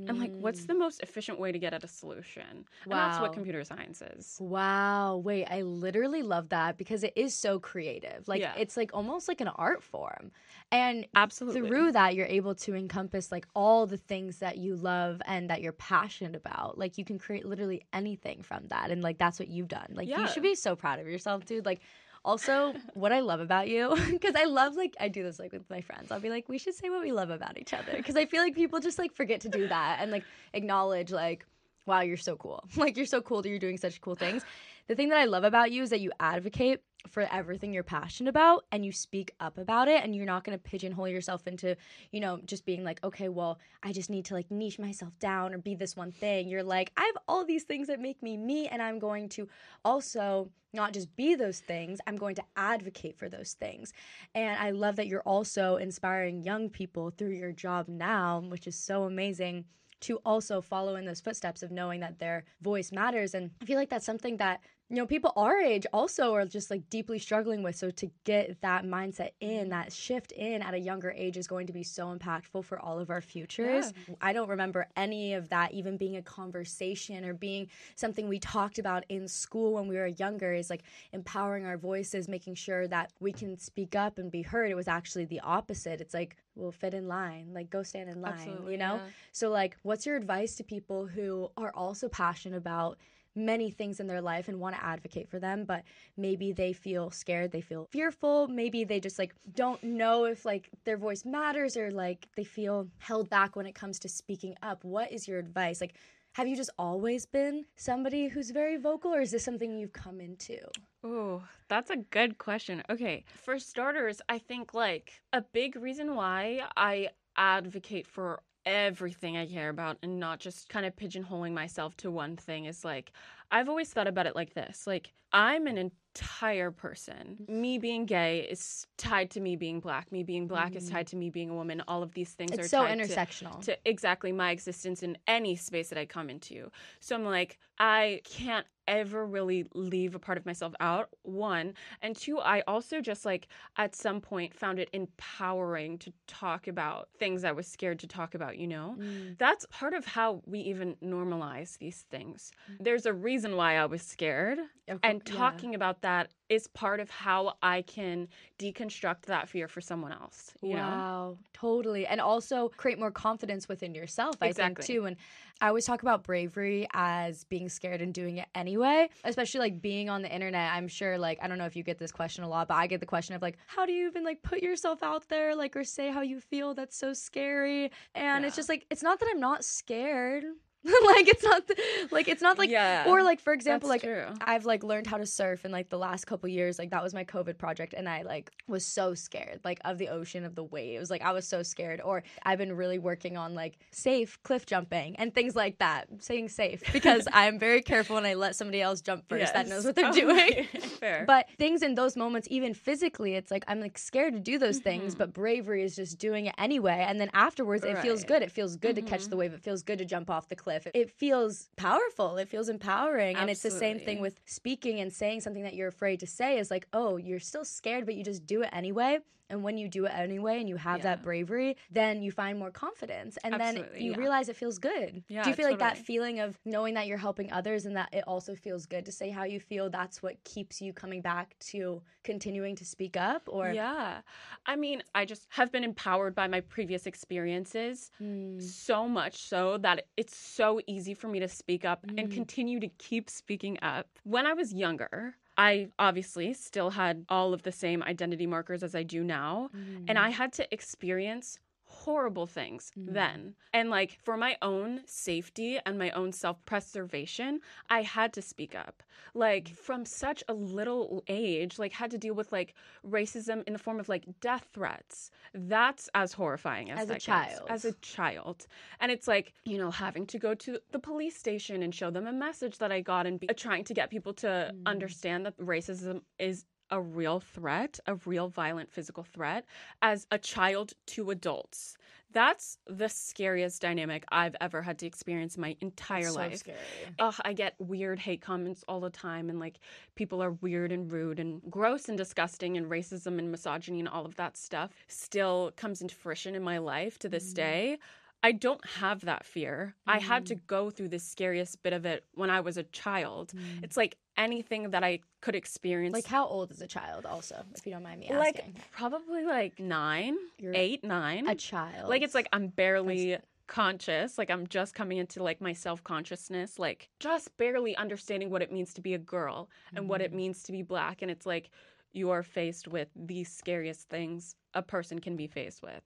Speaker 1: And like what's the mm. most efficient way to get at a solution? And that's what computer science is.
Speaker 2: Wow. Wait, I literally love that because it is so creative. Like
Speaker 1: Yeah.
Speaker 2: it's like almost like an art form. And
Speaker 1: absolutely
Speaker 2: through that you're able to encompass like all the things that you love and that you're passionate about. Like you can create literally anything from that and like that's what you've done. Like you should be so proud of yourself, dude. Like also what I love about you because I love like I do this like with my friends. I'll be like we should say what we love about each other because I feel like people just like forget to do that and like acknowledge like wow, you're so cool. Like you're so cool that you're doing such cool things. The thing that I love about you is that you advocate for everything you're passionate about and you speak up about it and you're not going to pigeonhole yourself into, you know, just being like, okay, well, I just need to like niche myself down or be this one thing. You're like, I have all these things that make me me and I'm going to also not just be those things, I'm going to advocate for those things. And I love that you're also inspiring young people through your job now, which is so amazing to also follow in those footsteps of knowing that their voice matters. And I feel like that's something that, you know, people our age also are just like deeply struggling with. So to get that mindset in, mm. that shift in at a younger age is going to be so impactful for all of our futures. I don't remember any of that even being a conversation or being something we talked about in school when we were younger is like empowering our voices, making sure that we can speak up and be heard. It was actually the opposite. It's like, well, fit in line, like go stand in line,
Speaker 1: Absolutely,
Speaker 2: you know?
Speaker 1: yeah.
Speaker 2: So, like, what's your advice to people who are also passionate about many things in their life and want to advocate for them, but maybe they feel scared, they feel fearful, maybe they just like don't know if like their voice matters or like they feel held back when it comes to speaking up? What is your advice? Like, have you just always been somebody who's very vocal, or is this something you've come into?
Speaker 1: Oh, that's a good question. Okay. For starters, I think like a big reason why I advocate for everything I care about and not just kind of pigeonholing myself to one thing is like I've always thought about it like this. Like I'm an entire person. Me being gay is tied to me being black. Me being black is mm. tied to me being a woman. All of these things are
Speaker 2: so
Speaker 1: tied to-
Speaker 2: intersectional.
Speaker 1: to exactly my existence in any space that I come into. So I'm like, I can't ever really leave a part of myself out. One. And two, I also just like at some point found it empowering to talk about things I was scared to talk about, you know? Mm. That's part of how we even normalize these things. Mm. There's a reason why I was scared. And
Speaker 2: cour- yeah.
Speaker 1: talking about that is part of how I can deconstruct that fear for someone else. You know?
Speaker 2: wow, totally. And also create more confidence within yourself, I
Speaker 1: Exactly.
Speaker 2: think, too. And I always talk about bravery as being scared and doing it anyway, especially like being on the internet. I'm sure, like, I don't know if you get this question a lot, but I get the question of, like, how do you even like put yourself out there, like, or say how you feel? That's so scary. And it's just like, it's not that I'm not scared. like it's not th- like it's not like
Speaker 1: Yeah,
Speaker 2: or like for example like
Speaker 1: true.
Speaker 2: I've like learned how to surf in like the last couple years. Like that was my COVID project, and I like was so scared like of the ocean of the waves. Like I was so scared. Or I've been really working on like safe cliff jumping and things like that. Saying safe because I'm very careful when I let somebody else jump first that knows what they're
Speaker 1: Oh,
Speaker 2: doing.
Speaker 1: Fair.
Speaker 2: But things in those moments, even physically, it's like I'm like scared to do those things,
Speaker 1: Mhm.
Speaker 2: but bravery is just doing it anyway. And then afterwards, it feels good. It feels good to catch
Speaker 1: Mhm.
Speaker 2: the wave. It feels good to jump off the cliff. It feels powerful. It feels empowering. And it's the same thing with speaking and saying something that you're afraid to say is like, oh, you're still scared, but you just do it anyway. And when you do it anyway and you have that bravery, then you find more confidence. And then you
Speaker 1: yeah.
Speaker 2: realize it feels good.
Speaker 1: Yeah,
Speaker 2: do you feel like that feeling of knowing that you're helping others and that it also feels good to say how you feel? That's what keeps you coming back to continuing to speak up? Or
Speaker 1: yeah. I mean, I just have been empowered by my previous experiences
Speaker 2: Mm,
Speaker 1: so much so that it's so easy for me to speak up and
Speaker 2: Mm.
Speaker 1: continue to keep speaking up. When I was younger, I obviously still had all of the same identity markers as I do now, and mm-hmm. I had to experience horrible things
Speaker 2: Mm.
Speaker 1: then. And like for my own safety and my own self-preservation, I had to speak up. Like from such a little age, like had to deal with like racism in the form of like death threats. That's as horrifying as,
Speaker 2: As a
Speaker 1: gets.
Speaker 2: child.
Speaker 1: As a child. And it's like, you know, having to go to the police station and show them a message that I got and be, trying to get people to
Speaker 2: Mm.
Speaker 1: understand that racism is a real threat, a real violent physical threat as a child to adults. That's the scariest dynamic I've ever had to experience in my entire
Speaker 2: so
Speaker 1: life.
Speaker 2: scary.
Speaker 1: Ugh, I get weird hate comments all the time, and like people are weird and rude and gross and disgusting, and racism and misogyny and all of that stuff still comes into fruition in my life to this
Speaker 2: Mm.
Speaker 1: day. I don't have that fear. I had
Speaker 2: Mm.
Speaker 1: to go through the scariest bit of it when I was a child.
Speaker 2: Mm.
Speaker 1: It's like anything that I could experience.
Speaker 2: Like how old is a child? Also, if you don't mind me asking, like
Speaker 1: probably like nine,
Speaker 2: You're
Speaker 1: eight, nine.
Speaker 2: a child.
Speaker 1: Like it's like I'm barely conscious, like I'm just coming into like my self-consciousness, like just barely understanding what it means to be a girl and what it
Speaker 2: Mm.
Speaker 1: means to be black and it's like you are faced with the scariest things a person can be faced with.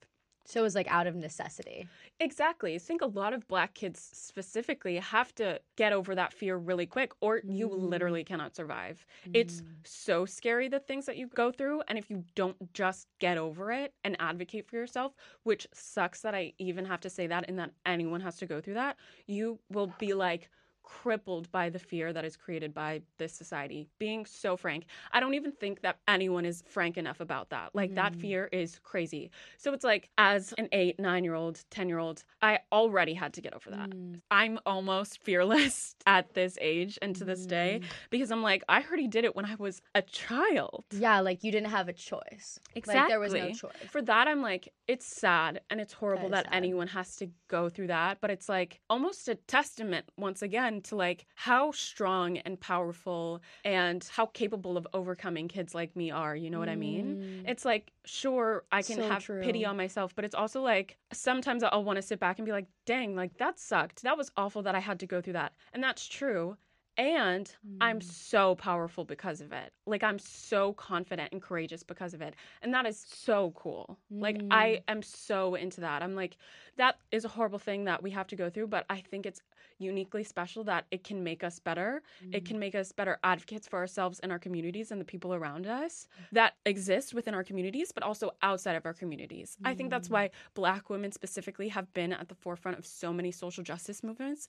Speaker 2: So it was like out of necessity.
Speaker 1: Exactly. I think a lot of black kids specifically have to get over that fear really quick or you
Speaker 2: Mm.
Speaker 1: literally cannot survive. It's so scary the things that you go through and if you don't just get over it and advocate for yourself, which sucks that I even have to say that and that anyone has to go through that, you will be like crippled by the fear that is created by this society. Being so frank, I don't even think that anyone is frank enough about that. Like that
Speaker 2: Mm.
Speaker 1: fear is crazy. So it's like as an 8, 9-year-old, 10-year-old, I already had to get over that.
Speaker 2: Mm.
Speaker 1: I'm almost fearless at this age and to this day
Speaker 2: Mm.
Speaker 1: because I'm like, I already did it when I was a child.
Speaker 2: Yeah, like you didn't have a choice. Like there was no choice.
Speaker 1: For that, I'm like, it's sad and it's horrible
Speaker 2: That
Speaker 1: that, anyone has to go through that. But it's like almost a testament, once again, to like how strong and powerful and how capable of overcoming kids like me are. You know what I mean?
Speaker 2: Mm.
Speaker 1: It's like, sure, I can
Speaker 2: So
Speaker 1: have pity on myself, but it's also like sometimes I'll want to sit back and be like, dang, like that sucked. That was awful that I had to go through that. And that's true. And I'm
Speaker 2: Mm.
Speaker 1: so powerful because of it. Like, I'm so confident and courageous because of it. And that is so cool. Like,
Speaker 2: Mm.
Speaker 1: I am so into that. I'm like, that is a horrible thing that we have to go through, but I think it's uniquely special that it can make us better. It
Speaker 2: Mm.
Speaker 1: can make us better advocates for ourselves and our communities and the people around us that exist within our communities, but also outside of our communities. I think that's
Speaker 2: Mm.
Speaker 1: why Black women specifically have been at the forefront of so many social justice movements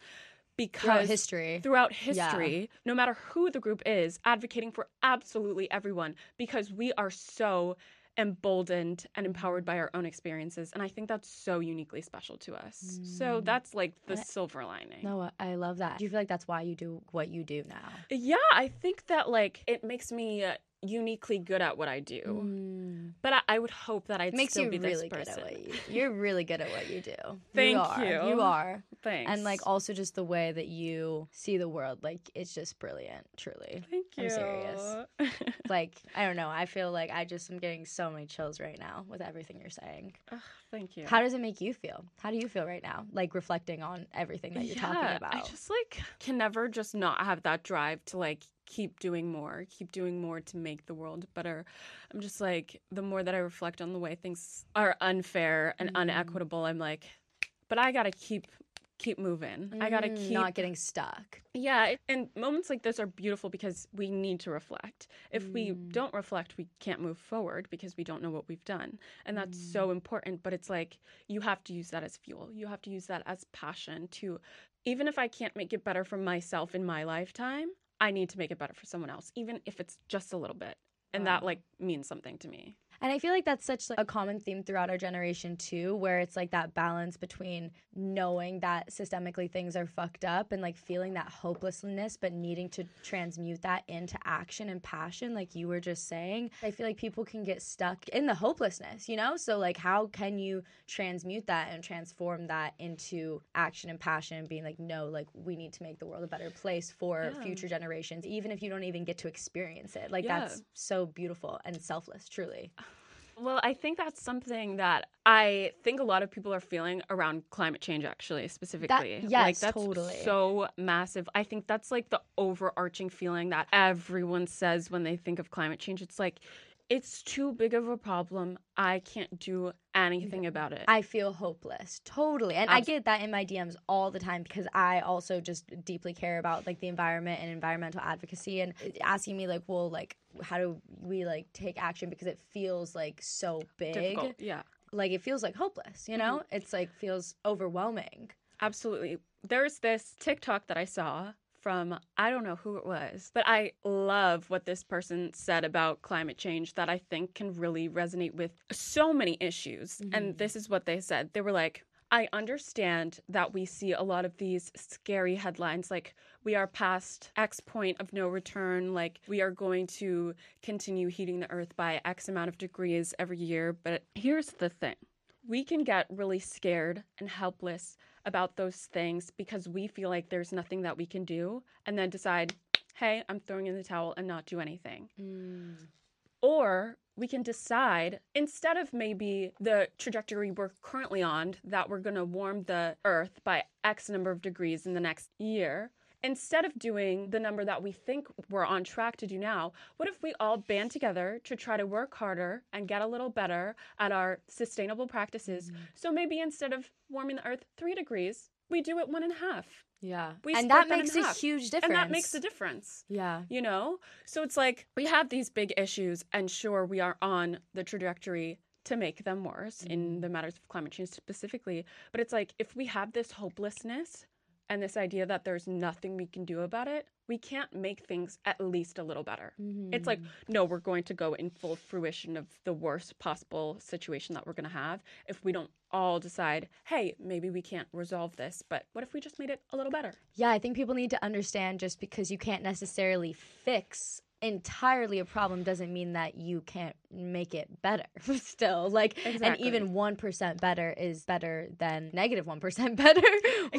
Speaker 1: because
Speaker 2: throughout history.
Speaker 1: throughout history, no matter who the group is, advocating for absolutely everyone because we are so emboldened and empowered by our own experiences. And I think that's so uniquely special to us. So
Speaker 2: Mm.
Speaker 1: that's like the
Speaker 2: And
Speaker 1: silver lining.
Speaker 2: No, I love that. Do you feel like that's why you do what you do now?
Speaker 1: Yeah, I think that like it makes me uh, uniquely good at what I do.
Speaker 2: Mm.
Speaker 1: But I, I would hope that I'd
Speaker 2: Makes
Speaker 1: still
Speaker 2: you
Speaker 1: be
Speaker 2: really
Speaker 1: this
Speaker 2: good at what you You're really good at what you do.
Speaker 1: Thank
Speaker 2: you. Are.
Speaker 1: you.
Speaker 2: You are.
Speaker 1: Thanks.
Speaker 2: And like also just the way that you see the world, like it's just brilliant, truly.
Speaker 1: Thank you.
Speaker 2: I'm serious. Like, I don't know. I feel like I just am getting so many chills right now with everything you're saying.
Speaker 1: Ugh, thank you.
Speaker 2: How does it make you feel? How do you feel right now? Like reflecting on everything that you're talking about.
Speaker 1: I just like can never just not have that drive to like keep doing more, keep doing more to make the world better. I'm just like the more that I reflect on the way things are unfair and
Speaker 2: Mm.
Speaker 1: unequitable, I'm like, but I gotta keep keep moving. I gotta
Speaker 2: Mm,
Speaker 1: keep
Speaker 2: not getting stuck.
Speaker 1: Yeah, and moments like this are beautiful because we need to reflect. If we
Speaker 2: Mm.
Speaker 1: don't reflect, we can't move forward because we don't know what we've done. And that's
Speaker 2: Mm.
Speaker 1: so important, but it's like you have to use that as fuel. You have to use that as passion to even if I can't make it better for myself in my lifetime, I need to make it better for someone else, even if it's just a little bit. And that like means something to me.
Speaker 2: And I feel like that's such like, a common theme throughout our generation too, where it's like that balance between knowing that systemically things are fucked up and like feeling that hopelessness, but needing to transmute that into action and passion, like you were just saying. I feel like people can get stuck in the hopelessness, you know? So like how can you transmute that and transform that into action and passion and being like, no, like we need to make the world a better place for
Speaker 1: Yeah.
Speaker 2: future generations, even if you don't even get to experience it. Like
Speaker 1: Yeah.
Speaker 2: that's so beautiful and selfless, truly.
Speaker 1: Well, I think that's something that I think a lot of people are feeling around climate change, actually, specifically. like,
Speaker 2: yes,
Speaker 1: that's
Speaker 2: totally.
Speaker 1: so massive. I think that's like the overarching feeling that everyone says when they think of climate change. It's like, it's too big of a problem. I can't do anything about it.
Speaker 2: I feel hopeless. Totally. And I get that in my DMs all the time because I also just deeply care about like the environment and environmental advocacy and asking me like, well, like how do we like take action because it feels like so big.
Speaker 1: Difficult. Yeah.
Speaker 2: Like it feels like hopeless, you know? Mm-hmm. It's like feels overwhelming.
Speaker 1: Absolutely. There's this TikTok that I saw from I don't know who it was, but I love what this person said about climate change that I think can really resonate with so many issues. And mm-hmm. this is what they said. They were like, I understand that we see a lot of these scary headlines like we are past X point of no return, like we are going to continue heating the earth by X amount of degrees every year. But here's the thing we can get really scared and helpless about those things because we feel like there's nothing that we can do and then decide, hey, I'm throwing in the towel and not do anything. Mm. Or we can decide instead of maybe the trajectory we're currently on, that we're going to warm the earth by X number of degrees in the next year. Instead of doing the number that we think we're on track to do now, what if we all band together to try to work harder and get a little better at our sustainable practices? Mm-hmm. So maybe instead of warming the earth three degrees, we do it one and a half.
Speaker 2: Yeah.
Speaker 1: We
Speaker 2: and
Speaker 1: split
Speaker 2: that makes a
Speaker 1: half.
Speaker 2: huge difference.
Speaker 1: And that makes a difference
Speaker 2: Yeah.
Speaker 1: you know? So it's like we have these big issues, and sure, we are on the trajectory to make them worse in mm-hmm. the matters of climate change specifically. But it's like if we have this hopelessness and this idea that there's nothing we can do about it, we can't make things at least a little better. It's like, mm-hmm. no, we're going to go in full fruition of the worst possible situation that we're going to have if we don't all decide, hey, maybe we can't resolve this, but what if we just made it a little better?
Speaker 2: Yeah, I think people need to understand just because you can't necessarily fix entirely a problem doesn't mean that you can't make it better still like and even 1% better is better than negative 1 better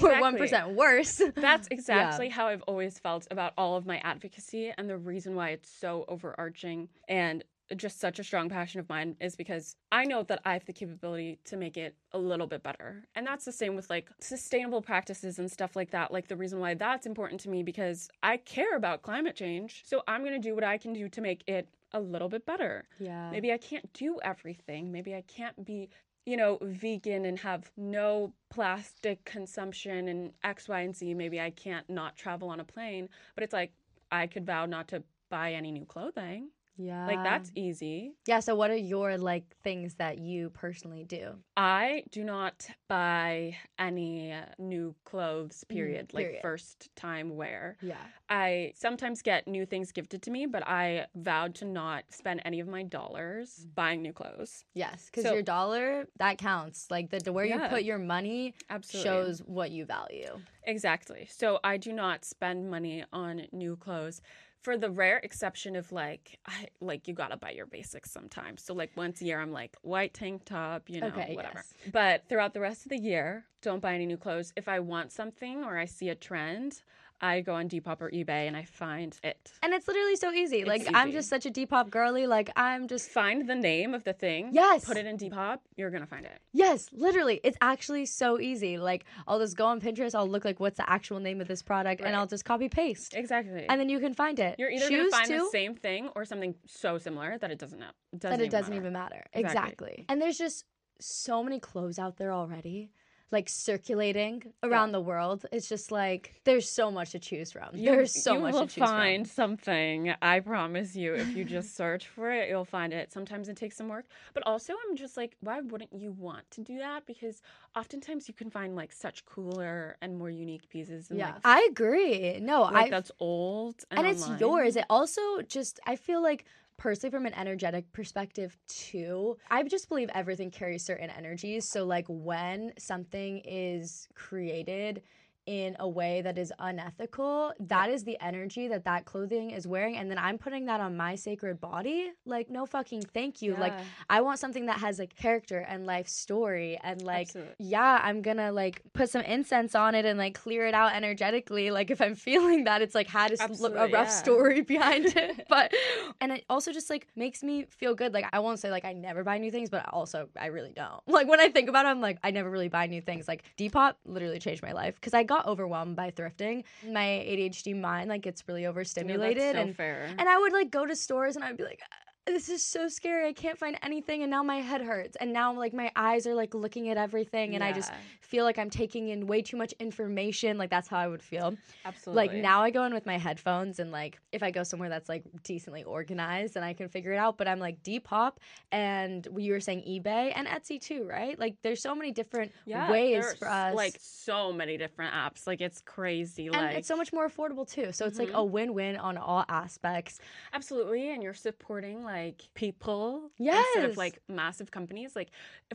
Speaker 2: or
Speaker 1: Exactly.
Speaker 2: 1% worse
Speaker 1: That's exactly how I've always felt about all of my advocacy. And the reason why it's so overarching and just such a strong passion of mine is because I know that I have the capability to make it a little bit better. And that's the same with like sustainable practices and stuff like that. Like the reason why that's important to me because I care about climate change. So I'm going to do what I can do to make it a little bit better.
Speaker 2: yeah
Speaker 1: Maybe I can't do everything. Maybe I can't be, you know, vegan and have no plastic consumption and X, Y, and Z. Maybe I can't not travel on a plane. But it's like I could vow not to buy any new clothing.
Speaker 2: Yeah
Speaker 1: Like that's easy.
Speaker 2: yeah so what are your like things that you personally do
Speaker 1: I do not buy any new clothes, mm-hmm, period, like
Speaker 2: period.
Speaker 1: first time wear.
Speaker 2: yeah
Speaker 1: I sometimes get new things gifted to me, but I vowed to not spend any of my dollars mm. buying new clothes.
Speaker 2: yes because
Speaker 1: So-
Speaker 2: your dollar that counts like the, the where you put your money
Speaker 1: Absolutely.
Speaker 2: shows what you value
Speaker 1: Exactly. So I do not spend money on new clothes. For the rare exception of like I like you gotta buy your basics sometimes. So like once a year I'm like white tank top, you know,
Speaker 2: Okay,
Speaker 1: whatever.
Speaker 2: yes.
Speaker 1: But throughout the rest of the year, don't buy any new clothes. If I want something or I see a trend, I go on Depop or eBay and I find it.
Speaker 2: And it's literally so easy. Like I'm just such a Depop girly. Like I'm just
Speaker 1: Find the name of the thing.
Speaker 2: Yes.
Speaker 1: Put it in Depop. You're gonna find it.
Speaker 2: Yes, literally. It's actually so easy. Like I'll just go on Pinterest, I'll look like what's the actual name of this product and I'll just copy paste.
Speaker 1: Exactly.
Speaker 2: And then you can find it.
Speaker 1: you're either
Speaker 2: Shoes
Speaker 1: gonna find
Speaker 2: too,
Speaker 1: the same thing or something so similar that it doesn't know.
Speaker 2: that it doesn't
Speaker 1: matter.
Speaker 2: even matter.
Speaker 1: Exactly.
Speaker 2: Exactly. And there's just so many clothes out there already. Like circulating around the world. It's just like there's so much to choose from.
Speaker 1: You-
Speaker 2: there's so
Speaker 1: you
Speaker 2: much
Speaker 1: will
Speaker 2: to choose
Speaker 1: find
Speaker 2: from.
Speaker 1: something. I promise you. If you just search for it, you'll find it. Sometimes it takes some work, but also I'm just like, why wouldn't you want to do that? Because oftentimes you can find like such cooler and more unique pieces.
Speaker 2: Yeah.
Speaker 1: like,
Speaker 2: I agree. No,
Speaker 1: like
Speaker 2: I
Speaker 1: that's old and,
Speaker 2: and it's yours. It also just I feel like personally from an energetic perspective too, I just believe everything carries certain energies. So like when something is created in a way that is unethical, that is the energy that that clothing is wearing and then I'm putting that on my sacred body. Like no fucking thank you. Like I want something that has like character and life story and like
Speaker 1: Absolutely.
Speaker 2: yeah, I'm gonna like put some incense on it and like clear it out energetically. Like if I'm feeling that it's like had a, s- a
Speaker 1: Absolutely,
Speaker 2: rough
Speaker 1: yeah.
Speaker 2: story behind it. But and it also just like makes me feel good. Like I won't say like I never buy new things, but also I really don't. Like when I think about it, I'm like I never really buy new things. Like Depop literally changed my life because I got overwhelmed by thrifting. My ADHD mind like gets really overstimulated
Speaker 1: that's so
Speaker 2: and
Speaker 1: fair.
Speaker 2: and I would like go to stores and I'd be like, this is so scary. I can't find anything. And now my head hurts. And now like my eyes are like looking at everything. And I just feel like I'm taking in way too much information. Like that's how I would feel.
Speaker 1: Absolutely.
Speaker 2: Like now I go in with my headphones and like if I go somewhere that's like decently organized and I can figure it out. But I'm like Depop and you were saying eBay and Etsy too, right? Like there's so many different
Speaker 1: yeah,
Speaker 2: ways for us.
Speaker 1: Like so many different apps. Like it's crazy.
Speaker 2: and
Speaker 1: like
Speaker 2: it's so much more affordable too. So it's like
Speaker 1: Mhm.
Speaker 2: a win-win on all aspects.
Speaker 1: Absolutely, and you're supporting like people instead
Speaker 2: Yes.
Speaker 1: of like massive companies. Like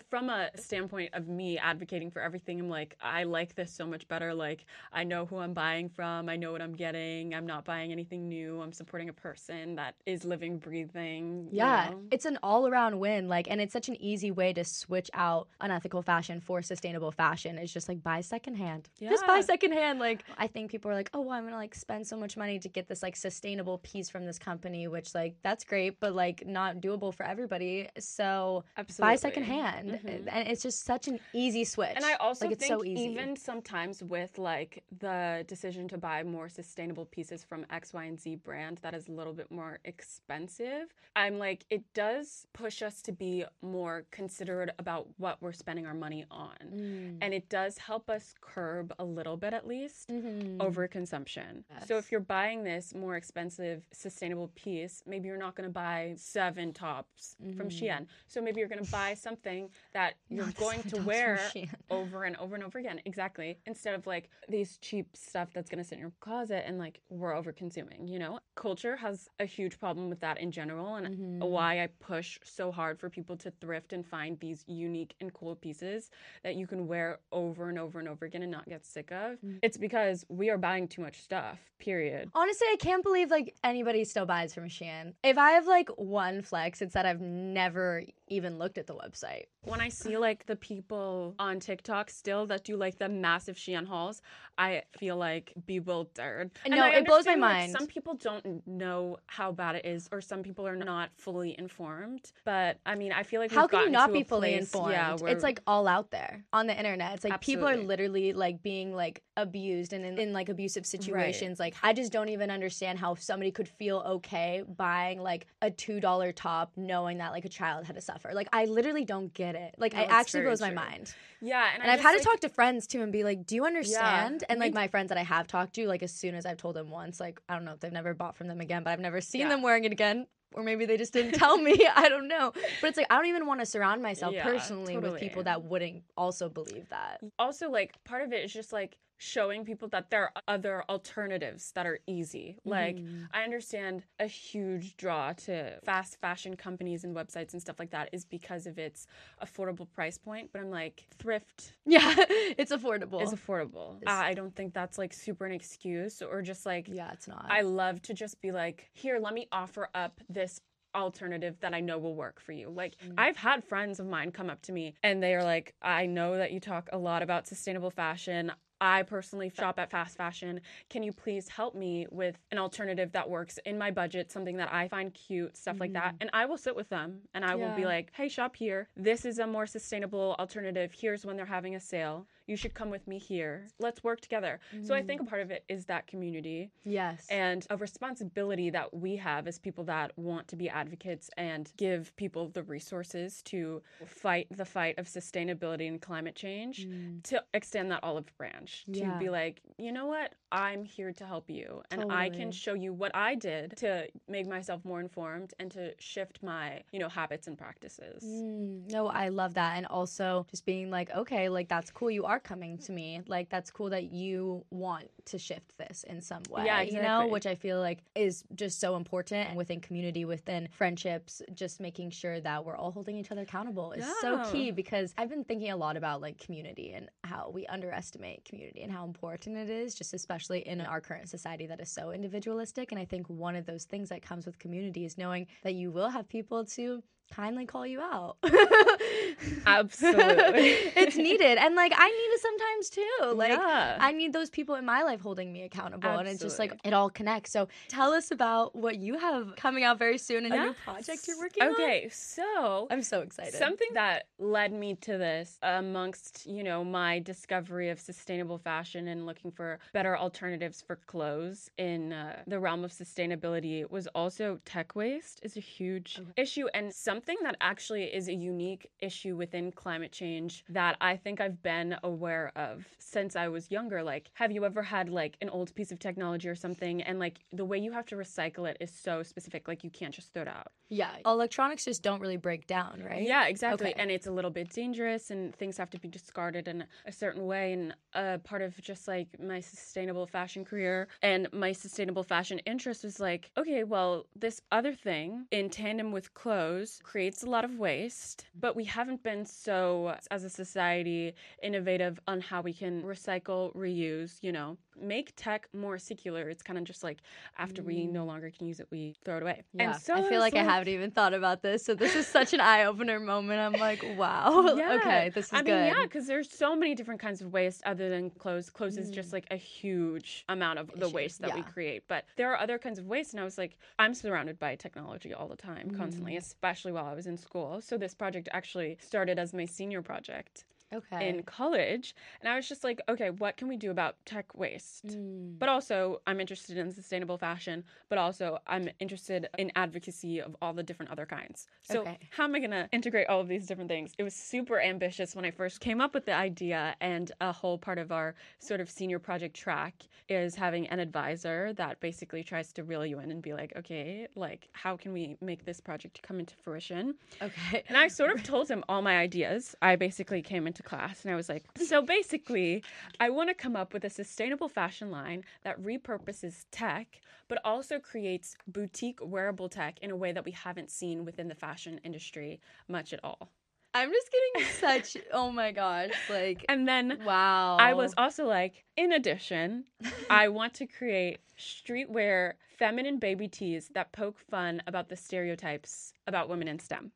Speaker 1: from a standpoint of me advocating for everything, I'm like, I like this so much better. Like I know who I'm buying from, I know what I'm getting. I'm not buying anything new. I'm supporting a person that is living, breathing. you
Speaker 2: Yeah,
Speaker 1: know?
Speaker 2: it's an all-around win. Like, and it's such an easy way to switch out unethical fashion for sustainable fashion. It's just like buy secondhand. Just buy
Speaker 1: Yeah.
Speaker 2: secondhand. Like, I think people are like, oh, well, I'm gonna like spend so much money to get this like sustainable piece from this company, which like that's great, but like not doable for everybody. So
Speaker 1: Absolutely.
Speaker 2: buy secondhand,
Speaker 1: Mhm.
Speaker 2: and it's just such an easy switch.
Speaker 1: And I also
Speaker 2: like it's
Speaker 1: think
Speaker 2: so easy.
Speaker 1: even sometimes with like the decision to buy more sustainable pieces from X, Y, and Z brand that is a little bit more expensive, I'm like it does push us to be more considerate about what we're spending our money on.
Speaker 2: Mm.
Speaker 1: And it does help us curb a little bit at least
Speaker 2: Mhm.
Speaker 1: overconsumption. So if you're buying this more expensive sustainable piece, maybe you're not going to buy seven tops from Shein. So maybe you're going to buy something that you're
Speaker 2: Mm-hmm. Not
Speaker 1: going to wear over and over and over again. Exactly. Instead of like these cheap stuff that's going to sit in your closet and like we're over consuming, you know? Culture has a huge problem with that in general and
Speaker 2: Mm-hmm.
Speaker 1: why I push so hard for people to thrift and find these unique and cool pieces that you can wear over and over and over again and not get sick of.
Speaker 2: Mm.
Speaker 1: It's because we are buying too much stuff. Period.
Speaker 2: Honestly, I can't believe like anybody still buys from Shein. If I have like one flex, it's that I've never even looked at the website.
Speaker 1: When I see like the people on TikTok still that do like the massive Shein hauls, I feel like bewildered. And
Speaker 2: No, it blows my
Speaker 1: understand, like,
Speaker 2: mind.
Speaker 1: some people don't know how bad it is, or some people are not fully informed. But I mean, I feel like
Speaker 2: How can you not be fully
Speaker 1: place-
Speaker 2: informed?
Speaker 1: Yeah,
Speaker 2: it's like all out there on the internet. It's like people are literally like being like abused and in, in like abusive situations. Like I just don't even understand how somebody could feel okay buying like a two dollar top knowing that like a child had to suffer. Like I literally don't get it. Like
Speaker 1: No,
Speaker 2: it actually blows my mind.
Speaker 1: yeah, and,
Speaker 2: And I've had to
Speaker 1: like,
Speaker 2: talk to friends too and be like, "Do you understand?" and like my friends that I have talked to, like as soon as I've told them once, like I don't know if they've never bought from them again, but I've never seen
Speaker 1: Yeah.
Speaker 2: them wearing it again. Or maybe they just didn't tell me. I don't know. But it's like I don't even want to surround myself
Speaker 1: Yeah,
Speaker 2: personally with people that wouldn't also believe that.
Speaker 1: also like part of it is just like showing people that there are other alternatives that are easy. Like,
Speaker 2: Mhm.
Speaker 1: I understand a huge draw to fast fashion companies and websites and stuff like that is because of its affordable price point. But I'm like, thrift
Speaker 2: yeah, it's affordable.
Speaker 1: It's affordable.
Speaker 2: It's-
Speaker 1: I I don't think that's like super an excuse or just like,
Speaker 2: yeah, it's not.
Speaker 1: I love to just be like, here, let me offer up this alternative that I know will work for you. Like
Speaker 2: Mm.
Speaker 1: I've had friends of mine come up to me and they are like, I know that you talk a lot about sustainable fashion. I personally shop at fast fashion. Can you please help me with an alternative that works in my budget, something that I find cute, stuff like that? And I will sit with them and I will be
Speaker 2: Mm-hmm.
Speaker 1: Like, hey, shop here. This is a more sustainable alternative. Here's when they're having a sale. You should come with me here. Let's work together. So I think
Speaker 2: Mm.
Speaker 1: a part of it is that community
Speaker 2: yes.
Speaker 1: and a responsibility that we have as people that want to be advocates and give people the resources to fight the fight of sustainability and climate change to extend that olive branch to
Speaker 2: Yeah.
Speaker 1: be like you know what i'm here to help you and i can show you what i did to make myself more informed and to shift my you know habits and practices
Speaker 2: Mm, no, I love that. And also just being like, okay, like that's cool. You are coming to me. Like that's cool that you want to shift this in some way.
Speaker 1: Yeah,
Speaker 2: You know, which I feel like is just so important. And within community, within friendships, just making sure that we're all holding each other accountable is so key because I've been thinking a lot about like community and how we underestimate community and how important it is, just especially in our current society that is so individualistic. And I think one of those things that comes with community is knowing that you will have people to kindly call you out.
Speaker 1: Absolutely.
Speaker 2: it's needed. And like I need it sometimes too. Like
Speaker 1: Yeah.
Speaker 2: I need those people in my life holding me accountable. And it's just like it all connects. So tell us about what you have coming out very soon, a new project you're working on.
Speaker 1: okay so
Speaker 2: I'm so excited.
Speaker 1: Something that led me to this, amongst you know my discovery of sustainable fashion and looking for better alternatives for clothes in uh, the realm of sustainability, was also tech waste is a huge issue and something that actually is a unique issue within climate change that I think I've been aware of since I was younger. Like, have you ever had like an old piece of technology or something, and like the way you have to recycle it is so specific, like you can't just throw it out.
Speaker 2: yeah. Electronics just don't really break down, right?
Speaker 1: Yeah, exactly.
Speaker 2: Okay.
Speaker 1: And it's a little bit dangerous, and things have to be discarded in a certain way. And uh, part of just like my sustainable fashion career and my sustainable fashion interest was like, okay, well, this other thing in tandem with clothes creates a lot of waste, but we haven't been so, as a society, innovative on how we can recycle, reuse, you know, make tech more circular. It's kind of just like after we no longer can use it, we throw it away.
Speaker 2: Mm. Yeah.
Speaker 1: And so
Speaker 2: I feel
Speaker 1: was
Speaker 2: like, I haven't even thought about this. So this is such an eye opener moment. I'm like, wow.
Speaker 1: Yeah.
Speaker 2: okay, this is
Speaker 1: I
Speaker 2: good.
Speaker 1: mean, yeah, because there's so many different kinds of waste other than clothes. Clothes is just like a huge amount of the
Speaker 2: Mm.
Speaker 1: Waste that we create. But there are other kinds of waste. And I was like, I'm surrounded by technology all the time,
Speaker 2: Mm.
Speaker 1: constantly, especially while I was in school. So this project actually started as my senior project
Speaker 2: Okay.
Speaker 1: in college. And I was just like, okay, what can we do about tech waste?
Speaker 2: Mm.
Speaker 1: But also, I'm interested in sustainable fashion, but also, I'm interested in advocacy of all the different other kinds. So,
Speaker 2: Okay.
Speaker 1: how am I going to integrate all of these different things? It was super ambitious when I first came up with the idea, and a whole part of our sort of senior project track is having an advisor that basically tries to reel you in and be like, okay, like, how can we make this project come into fruition?
Speaker 2: Okay.
Speaker 1: And I sort of told him all my ideas. I basically came into class and I was like, so basically, I want to come up with a sustainable fashion line that repurposes tech, but also creates boutique wearable tech in a way that we haven't seen within the fashion industry much at all.
Speaker 2: I'm just getting such oh my gosh, like
Speaker 1: And then
Speaker 2: wow.
Speaker 1: I was also like, in addition, I want to create streetwear feminine baby tees that poke fun about the stereotypes about women in STEM.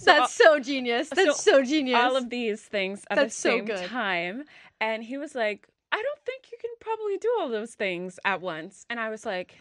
Speaker 1: So
Speaker 2: That's so genius. That's so, genius.
Speaker 1: all of these things at
Speaker 2: That's
Speaker 1: the
Speaker 2: so
Speaker 1: same
Speaker 2: good.
Speaker 1: time. And he was like, I don't think you can probably do all those things at once. And I was like,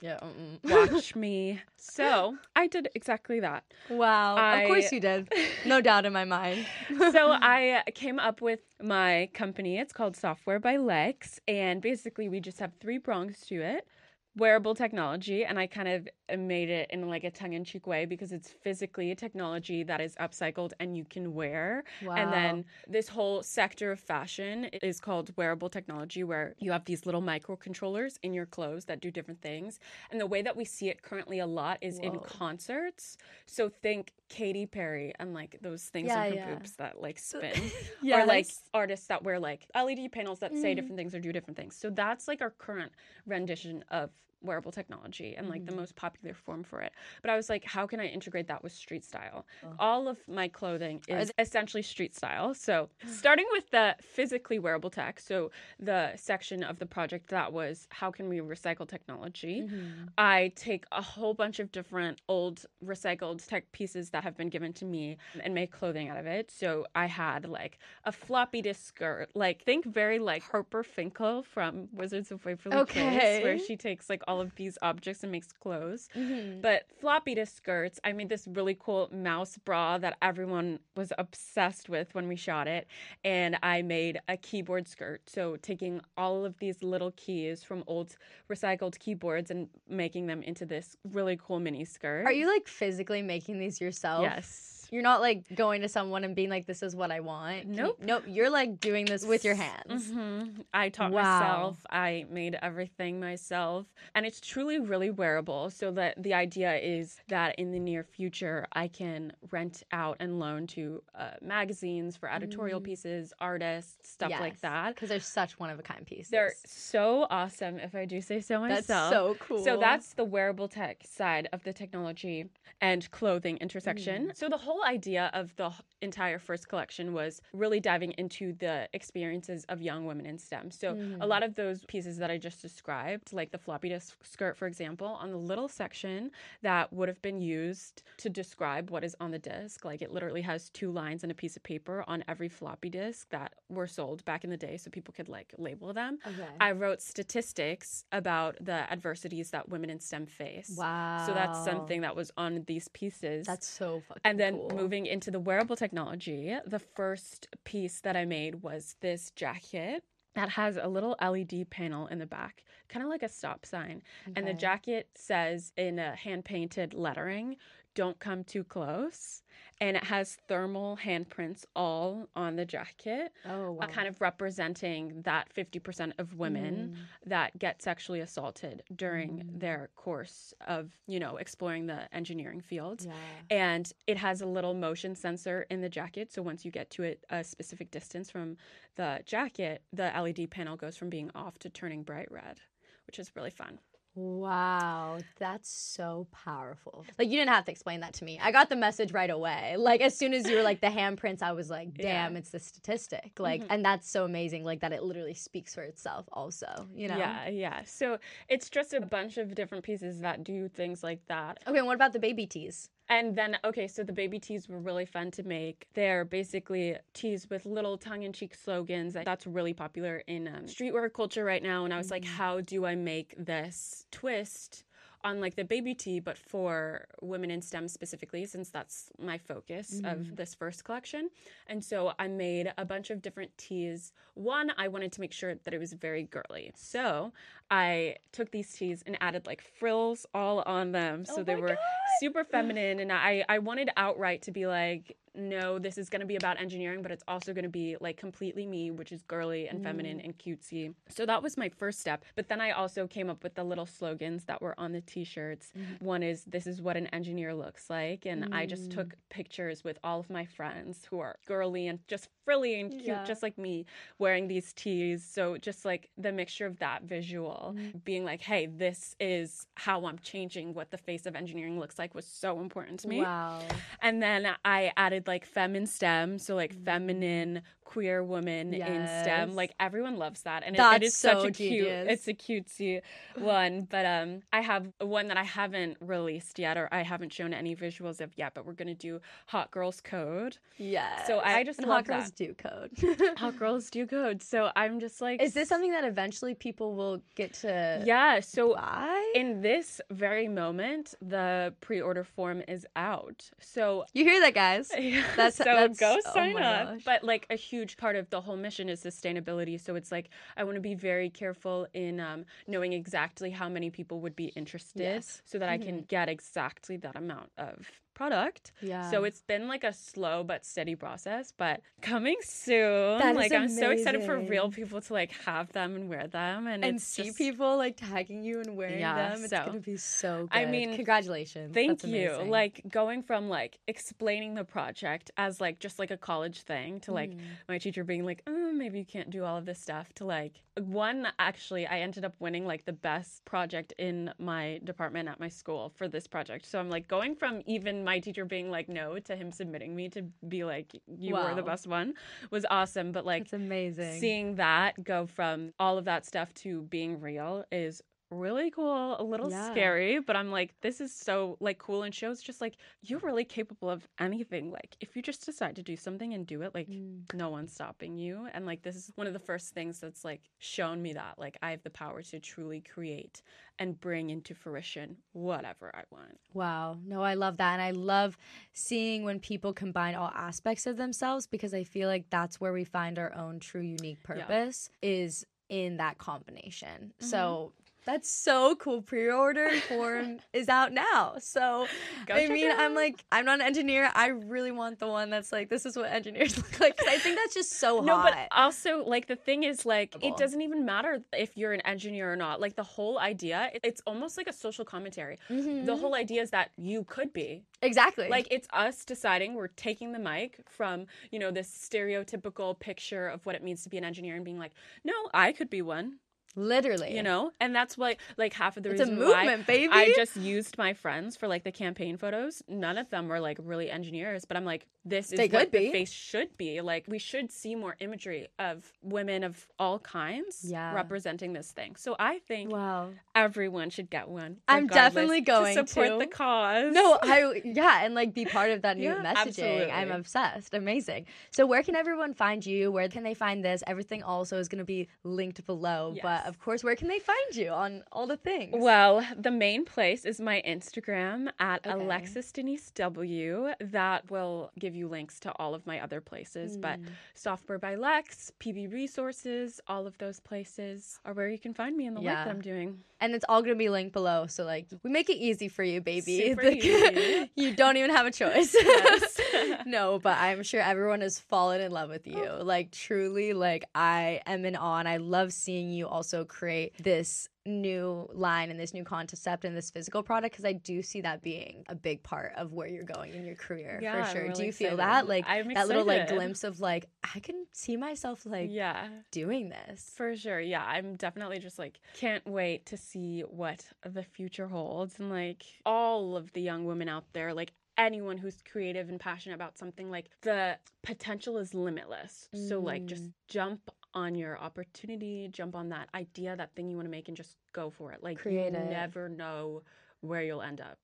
Speaker 2: yeah. mm-mm.
Speaker 1: watch me. So I did exactly that.
Speaker 2: Wow.
Speaker 1: I-
Speaker 2: Of course you did. No doubt in my mind.
Speaker 1: So I uh, came up with my company. It's called Software by Lex. And basically, we just have three prongs to it wearable technology and i kind of made it in like a tongue-in-cheek way because it's physically a technology that is upcycled and you can wear
Speaker 2: Wow.
Speaker 1: and then this whole sector of fashion is called wearable technology where you have these little microcontrollers in your clothes that do different things and the way that we see it currently a lot is in concerts so think Katy Perry and like those things
Speaker 2: Yeah,
Speaker 1: on her
Speaker 2: yeah.
Speaker 1: boobs that like spin. Or like artists that wear like LED panels that say
Speaker 2: Mhm.
Speaker 1: different things or do different things. So that's like our current rendition of wearable technology and like the
Speaker 2: Mhm.
Speaker 1: most popular form for it. But I was like, how can I integrate that with street style?
Speaker 2: Oh.
Speaker 1: All of my clothing is essentially street style. So starting with the physically wearable tech, so the section of the project that was how can we recycle technology?
Speaker 2: Mhm.
Speaker 1: I take a whole bunch of different old recycled tech pieces that have been given to me and make clothing out of it. So I had like a floppy disk skirt, like think very like Harper Finkel from Wizards of Waverly Place, where she takes like all of these objects and makes clothes.
Speaker 2: Mhm.
Speaker 1: But floppy to skirts, I made this really cool mouse bra that everyone was obsessed with when we shot it. And I made a keyboard skirt. So taking all of these little keys from old recycled keyboards and making them into this really cool mini skirt.
Speaker 2: Are you like physically making these yourself?
Speaker 1: Yes.
Speaker 2: You're not like going to someone and being like, "This is what I want." Can you-
Speaker 1: Nope.
Speaker 2: nope. You're like doing this with your hands.
Speaker 1: Mhm. I taught
Speaker 2: Wow.
Speaker 1: myself. I made everything myself. And it's truly really wearable. So that the idea is that in the near future, I can rent out and loan to uh, magazines for editorial
Speaker 2: Mm.
Speaker 1: pieces, artists, stuff like that.
Speaker 2: Because they're such one of a kind pieces.
Speaker 1: They're so awesome, if I do say so
Speaker 2: That's
Speaker 1: myself.
Speaker 2: so cool.
Speaker 1: So that's the wearable tech side of the technology and clothing intersection.
Speaker 2: Mm.
Speaker 1: So the whole idea of the entire first collection was really diving into the experiences of young women in STEM. So a
Speaker 2: Mhm.
Speaker 1: lot of those pieces that I just described, like the floppy disk skirt, for example, on the little section that would have been used to describe what is on the disc, like it literally has two lines and a piece of paper on every floppy disk that were sold back in the day, so people could like label them.
Speaker 2: okay.
Speaker 1: I wrote statistics about the adversities that women in STEM face.
Speaker 2: wow.
Speaker 1: So that's something that was on these pieces.
Speaker 2: That's so fucking.
Speaker 1: and then
Speaker 2: cool.
Speaker 1: Moving into the wearable technology, the first piece that I made was this jacket that has a little LED panel in the back, kind of like a stop sign. And the jacket says in a hand painted lettering, don't come too close. And it has thermal handprints all on the jacket
Speaker 2: Oh wow.
Speaker 1: uh, kind of representing that 50% of women
Speaker 2: Mm.
Speaker 1: that get sexually assaulted during
Speaker 2: Mm.
Speaker 1: their course of, you know, exploring the engineering field.
Speaker 2: Yeah.
Speaker 1: And it has a little motion sensor in the jacket. So once you get to it a specific distance from the jacket, the LED panel goes from being off to turning bright red, which is really fun.
Speaker 2: Wow, that's so powerful. Like you didn't have to explain that to me. I got the message right away. Like as soon as you were like the handprints, I was like,
Speaker 1: Yeah.
Speaker 2: damn, it's the statistic. Like
Speaker 1: Mhm.
Speaker 2: and that's so amazing. Like that it literally speaks for itself also, you know?
Speaker 1: Yeah, yeah. So it's just a bunch of different pieces that do things like that.
Speaker 2: Okay, and what about the baby tees?
Speaker 1: And then, okay, so the baby tees were really fun to make. They're basically tees with little tongue in cheek slogans. That's really popular in um, streetwear culture right now. And I was like,
Speaker 2: Mhm.
Speaker 1: how do I make this twist? On like the baby tee, but for women in STEM specifically, since that's my focus
Speaker 2: Mhm.
Speaker 1: of this first collection. And so I made a bunch of different tees. One, I wanted to make sure that it was very girly. So I took these tees and added like frills all on them. So
Speaker 2: Oh
Speaker 1: they were. Super feminine and I I wanted outright to be like no this is going to be about engineering but it's also going to be like completely me which is girly and feminine
Speaker 2: Mm.
Speaker 1: and cutesy. So that was my first step. But then I also came up with the little slogans that were on the t-shirts.
Speaker 2: Mhm.
Speaker 1: One is this is what an engineer looks like and I just
Speaker 2: Mm.
Speaker 1: took pictures with all of my friends who are girly and just frilly and cute
Speaker 2: Yeah.
Speaker 1: just like me wearing these tees. So just like the mixture of that visual
Speaker 2: Mm.
Speaker 1: being like hey this is how I'm changing what the face of engineering looks like was so important to me.
Speaker 2: Wow.
Speaker 1: And then I added like fem in STEM, so like
Speaker 2: Mm.
Speaker 1: feminine queer woman in STEM. Like everyone loves that, and it, it is such
Speaker 2: so
Speaker 1: a cute. It's a cutesy one, but um, I have one that I haven't released yet, or I haven't shown any visuals of yet. But we're gonna do Hot Girls Code.
Speaker 2: Yeah.
Speaker 1: So I just
Speaker 2: and hot girls do code.
Speaker 1: Hot Girls do code. So I'm just like,
Speaker 2: Is this something that eventually people will get to
Speaker 1: Yeah. So
Speaker 2: buy?
Speaker 1: in this very moment, the pre-order form is out. So
Speaker 2: you hear that, guys? That's-
Speaker 1: so
Speaker 2: that's-
Speaker 1: go
Speaker 2: oh
Speaker 1: sign up.
Speaker 2: gosh.
Speaker 1: But like a huge part of the whole mission is sustainability. So it's like I want to be very careful in um, knowing exactly how many people would be interested,
Speaker 2: Yes.
Speaker 1: so that I can get exactly that amount of product.
Speaker 2: Yeah.
Speaker 1: So it's been like a slow but steady process, but coming soon.
Speaker 2: That
Speaker 1: like I'm so excited for real people to like have them and wear them and,
Speaker 2: and see
Speaker 1: just-
Speaker 2: people like tagging you and wearing
Speaker 1: Yeah,
Speaker 2: them. It's
Speaker 1: so-
Speaker 2: gonna be so good.
Speaker 1: I mean,
Speaker 2: congratulations.
Speaker 1: Thank
Speaker 2: That's
Speaker 1: you.
Speaker 2: amazing.
Speaker 1: Like going from like explaining the project as like just like a college thing to like
Speaker 2: Mm.
Speaker 1: my teacher being like, oh, maybe you can't do all of this stuff to like one actually I ended up winning like the best project in my department at my school for this project. So I'm like going from even my teacher being like no to him submitting me to be like you were the best one was awesome. But like
Speaker 2: it's amazing.
Speaker 1: seeing that go from all of that stuff to being real is really cool a little
Speaker 2: Yeah.
Speaker 1: scary but i'm like this is so like cool and shows just like you're really capable of anything like if you just decide to do something and do it like
Speaker 2: Mm.
Speaker 1: no one's stopping you and like this is one of the first things that's like shown me that like i have the power to truly create and bring into fruition whatever i want
Speaker 2: Wow. No, I love that. And I love seeing when people combine all aspects of themselves because I feel like that's where we find our own true unique purpose is in that combination.
Speaker 1: Mm-hmm.
Speaker 2: So that's so cool. Pre-order form is out now. So
Speaker 1: Go
Speaker 2: I mean,
Speaker 1: it
Speaker 2: I'm like, I'm not an engineer. I really want the one that's like, this is what engineers look like. I think that's just so
Speaker 1: No,
Speaker 2: hot.
Speaker 1: but also like the thing is like it doesn't even matter if you're an engineer or not. Like the whole idea, it's almost like a social commentary.
Speaker 2: Mm-hmm.
Speaker 1: The whole idea is that you could be.
Speaker 2: exactly.
Speaker 1: Like it's us deciding we're taking the mic from, you know, this stereotypical picture of what it means to be an engineer and being like, "No, I could be one."
Speaker 2: Literally,
Speaker 1: You know? And that's why like half of the
Speaker 2: it's a
Speaker 1: reason why
Speaker 2: baby.
Speaker 1: I just used my friends for like the campaign photos. None of them were like really engineers, but I'm like, this is
Speaker 2: They
Speaker 1: what the face should be. Like, we should see more imagery of women of all kinds
Speaker 2: Yeah.
Speaker 1: representing this thing. So I think
Speaker 2: wow.
Speaker 1: everyone should get one.
Speaker 2: I'm definitely going
Speaker 1: to support
Speaker 2: to.
Speaker 1: the cause.
Speaker 2: No, I yeah, and like be part of that new
Speaker 1: Yeah,
Speaker 2: messaging. I'm obsessed. Amazing. So where can everyone find you? Where can they find this? Everything also is going to be linked below. But Of course, where can they find you on all the things?
Speaker 1: Well, the main place is my Instagram at
Speaker 2: Okay.
Speaker 1: Alexis Denise W. That will give you links to all of my other places. But
Speaker 2: Mm.
Speaker 1: Software by Lex, PB Resources, all of those places are where you can find me in the work that I'm doing.
Speaker 2: and it's all going to be linked below. So like we make it easy for you, baby.
Speaker 1: Super
Speaker 2: Like,
Speaker 1: easy.
Speaker 2: you don't even have a choice.
Speaker 1: Yes.
Speaker 2: no, but I'm sure everyone has fallen in love with you. Like truly, like I am in awe, and I love seeing you also create this new line and this new concept and this physical product because I do see that being a big part of where you're going in your career
Speaker 1: Yeah,
Speaker 2: for sure. do
Speaker 1: really
Speaker 2: you feel
Speaker 1: excited.
Speaker 2: that? Like
Speaker 1: I'm
Speaker 2: that little like glimpse of like I can see myself like
Speaker 1: yeah.
Speaker 2: doing this.
Speaker 1: For sure. Yeah. I'm definitely just like, can't wait to see what the future holds. And like all of the young women out there, like anyone who's creative and passionate about something, like the potential is limitless. So, like, just
Speaker 2: Mm.
Speaker 1: jump on your opportunity, jump on that idea, that thing you want to make, and just go for it. Like,
Speaker 2: Create
Speaker 1: you
Speaker 2: it.
Speaker 1: never know where you'll end up.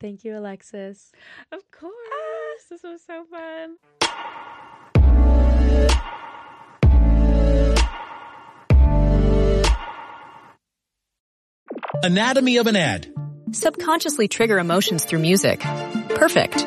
Speaker 2: Thank you, Alexis.
Speaker 1: Of course. Ah. This was so fun.
Speaker 4: Anatomy of an ad.
Speaker 5: Subconsciously trigger emotions through music. Perfect.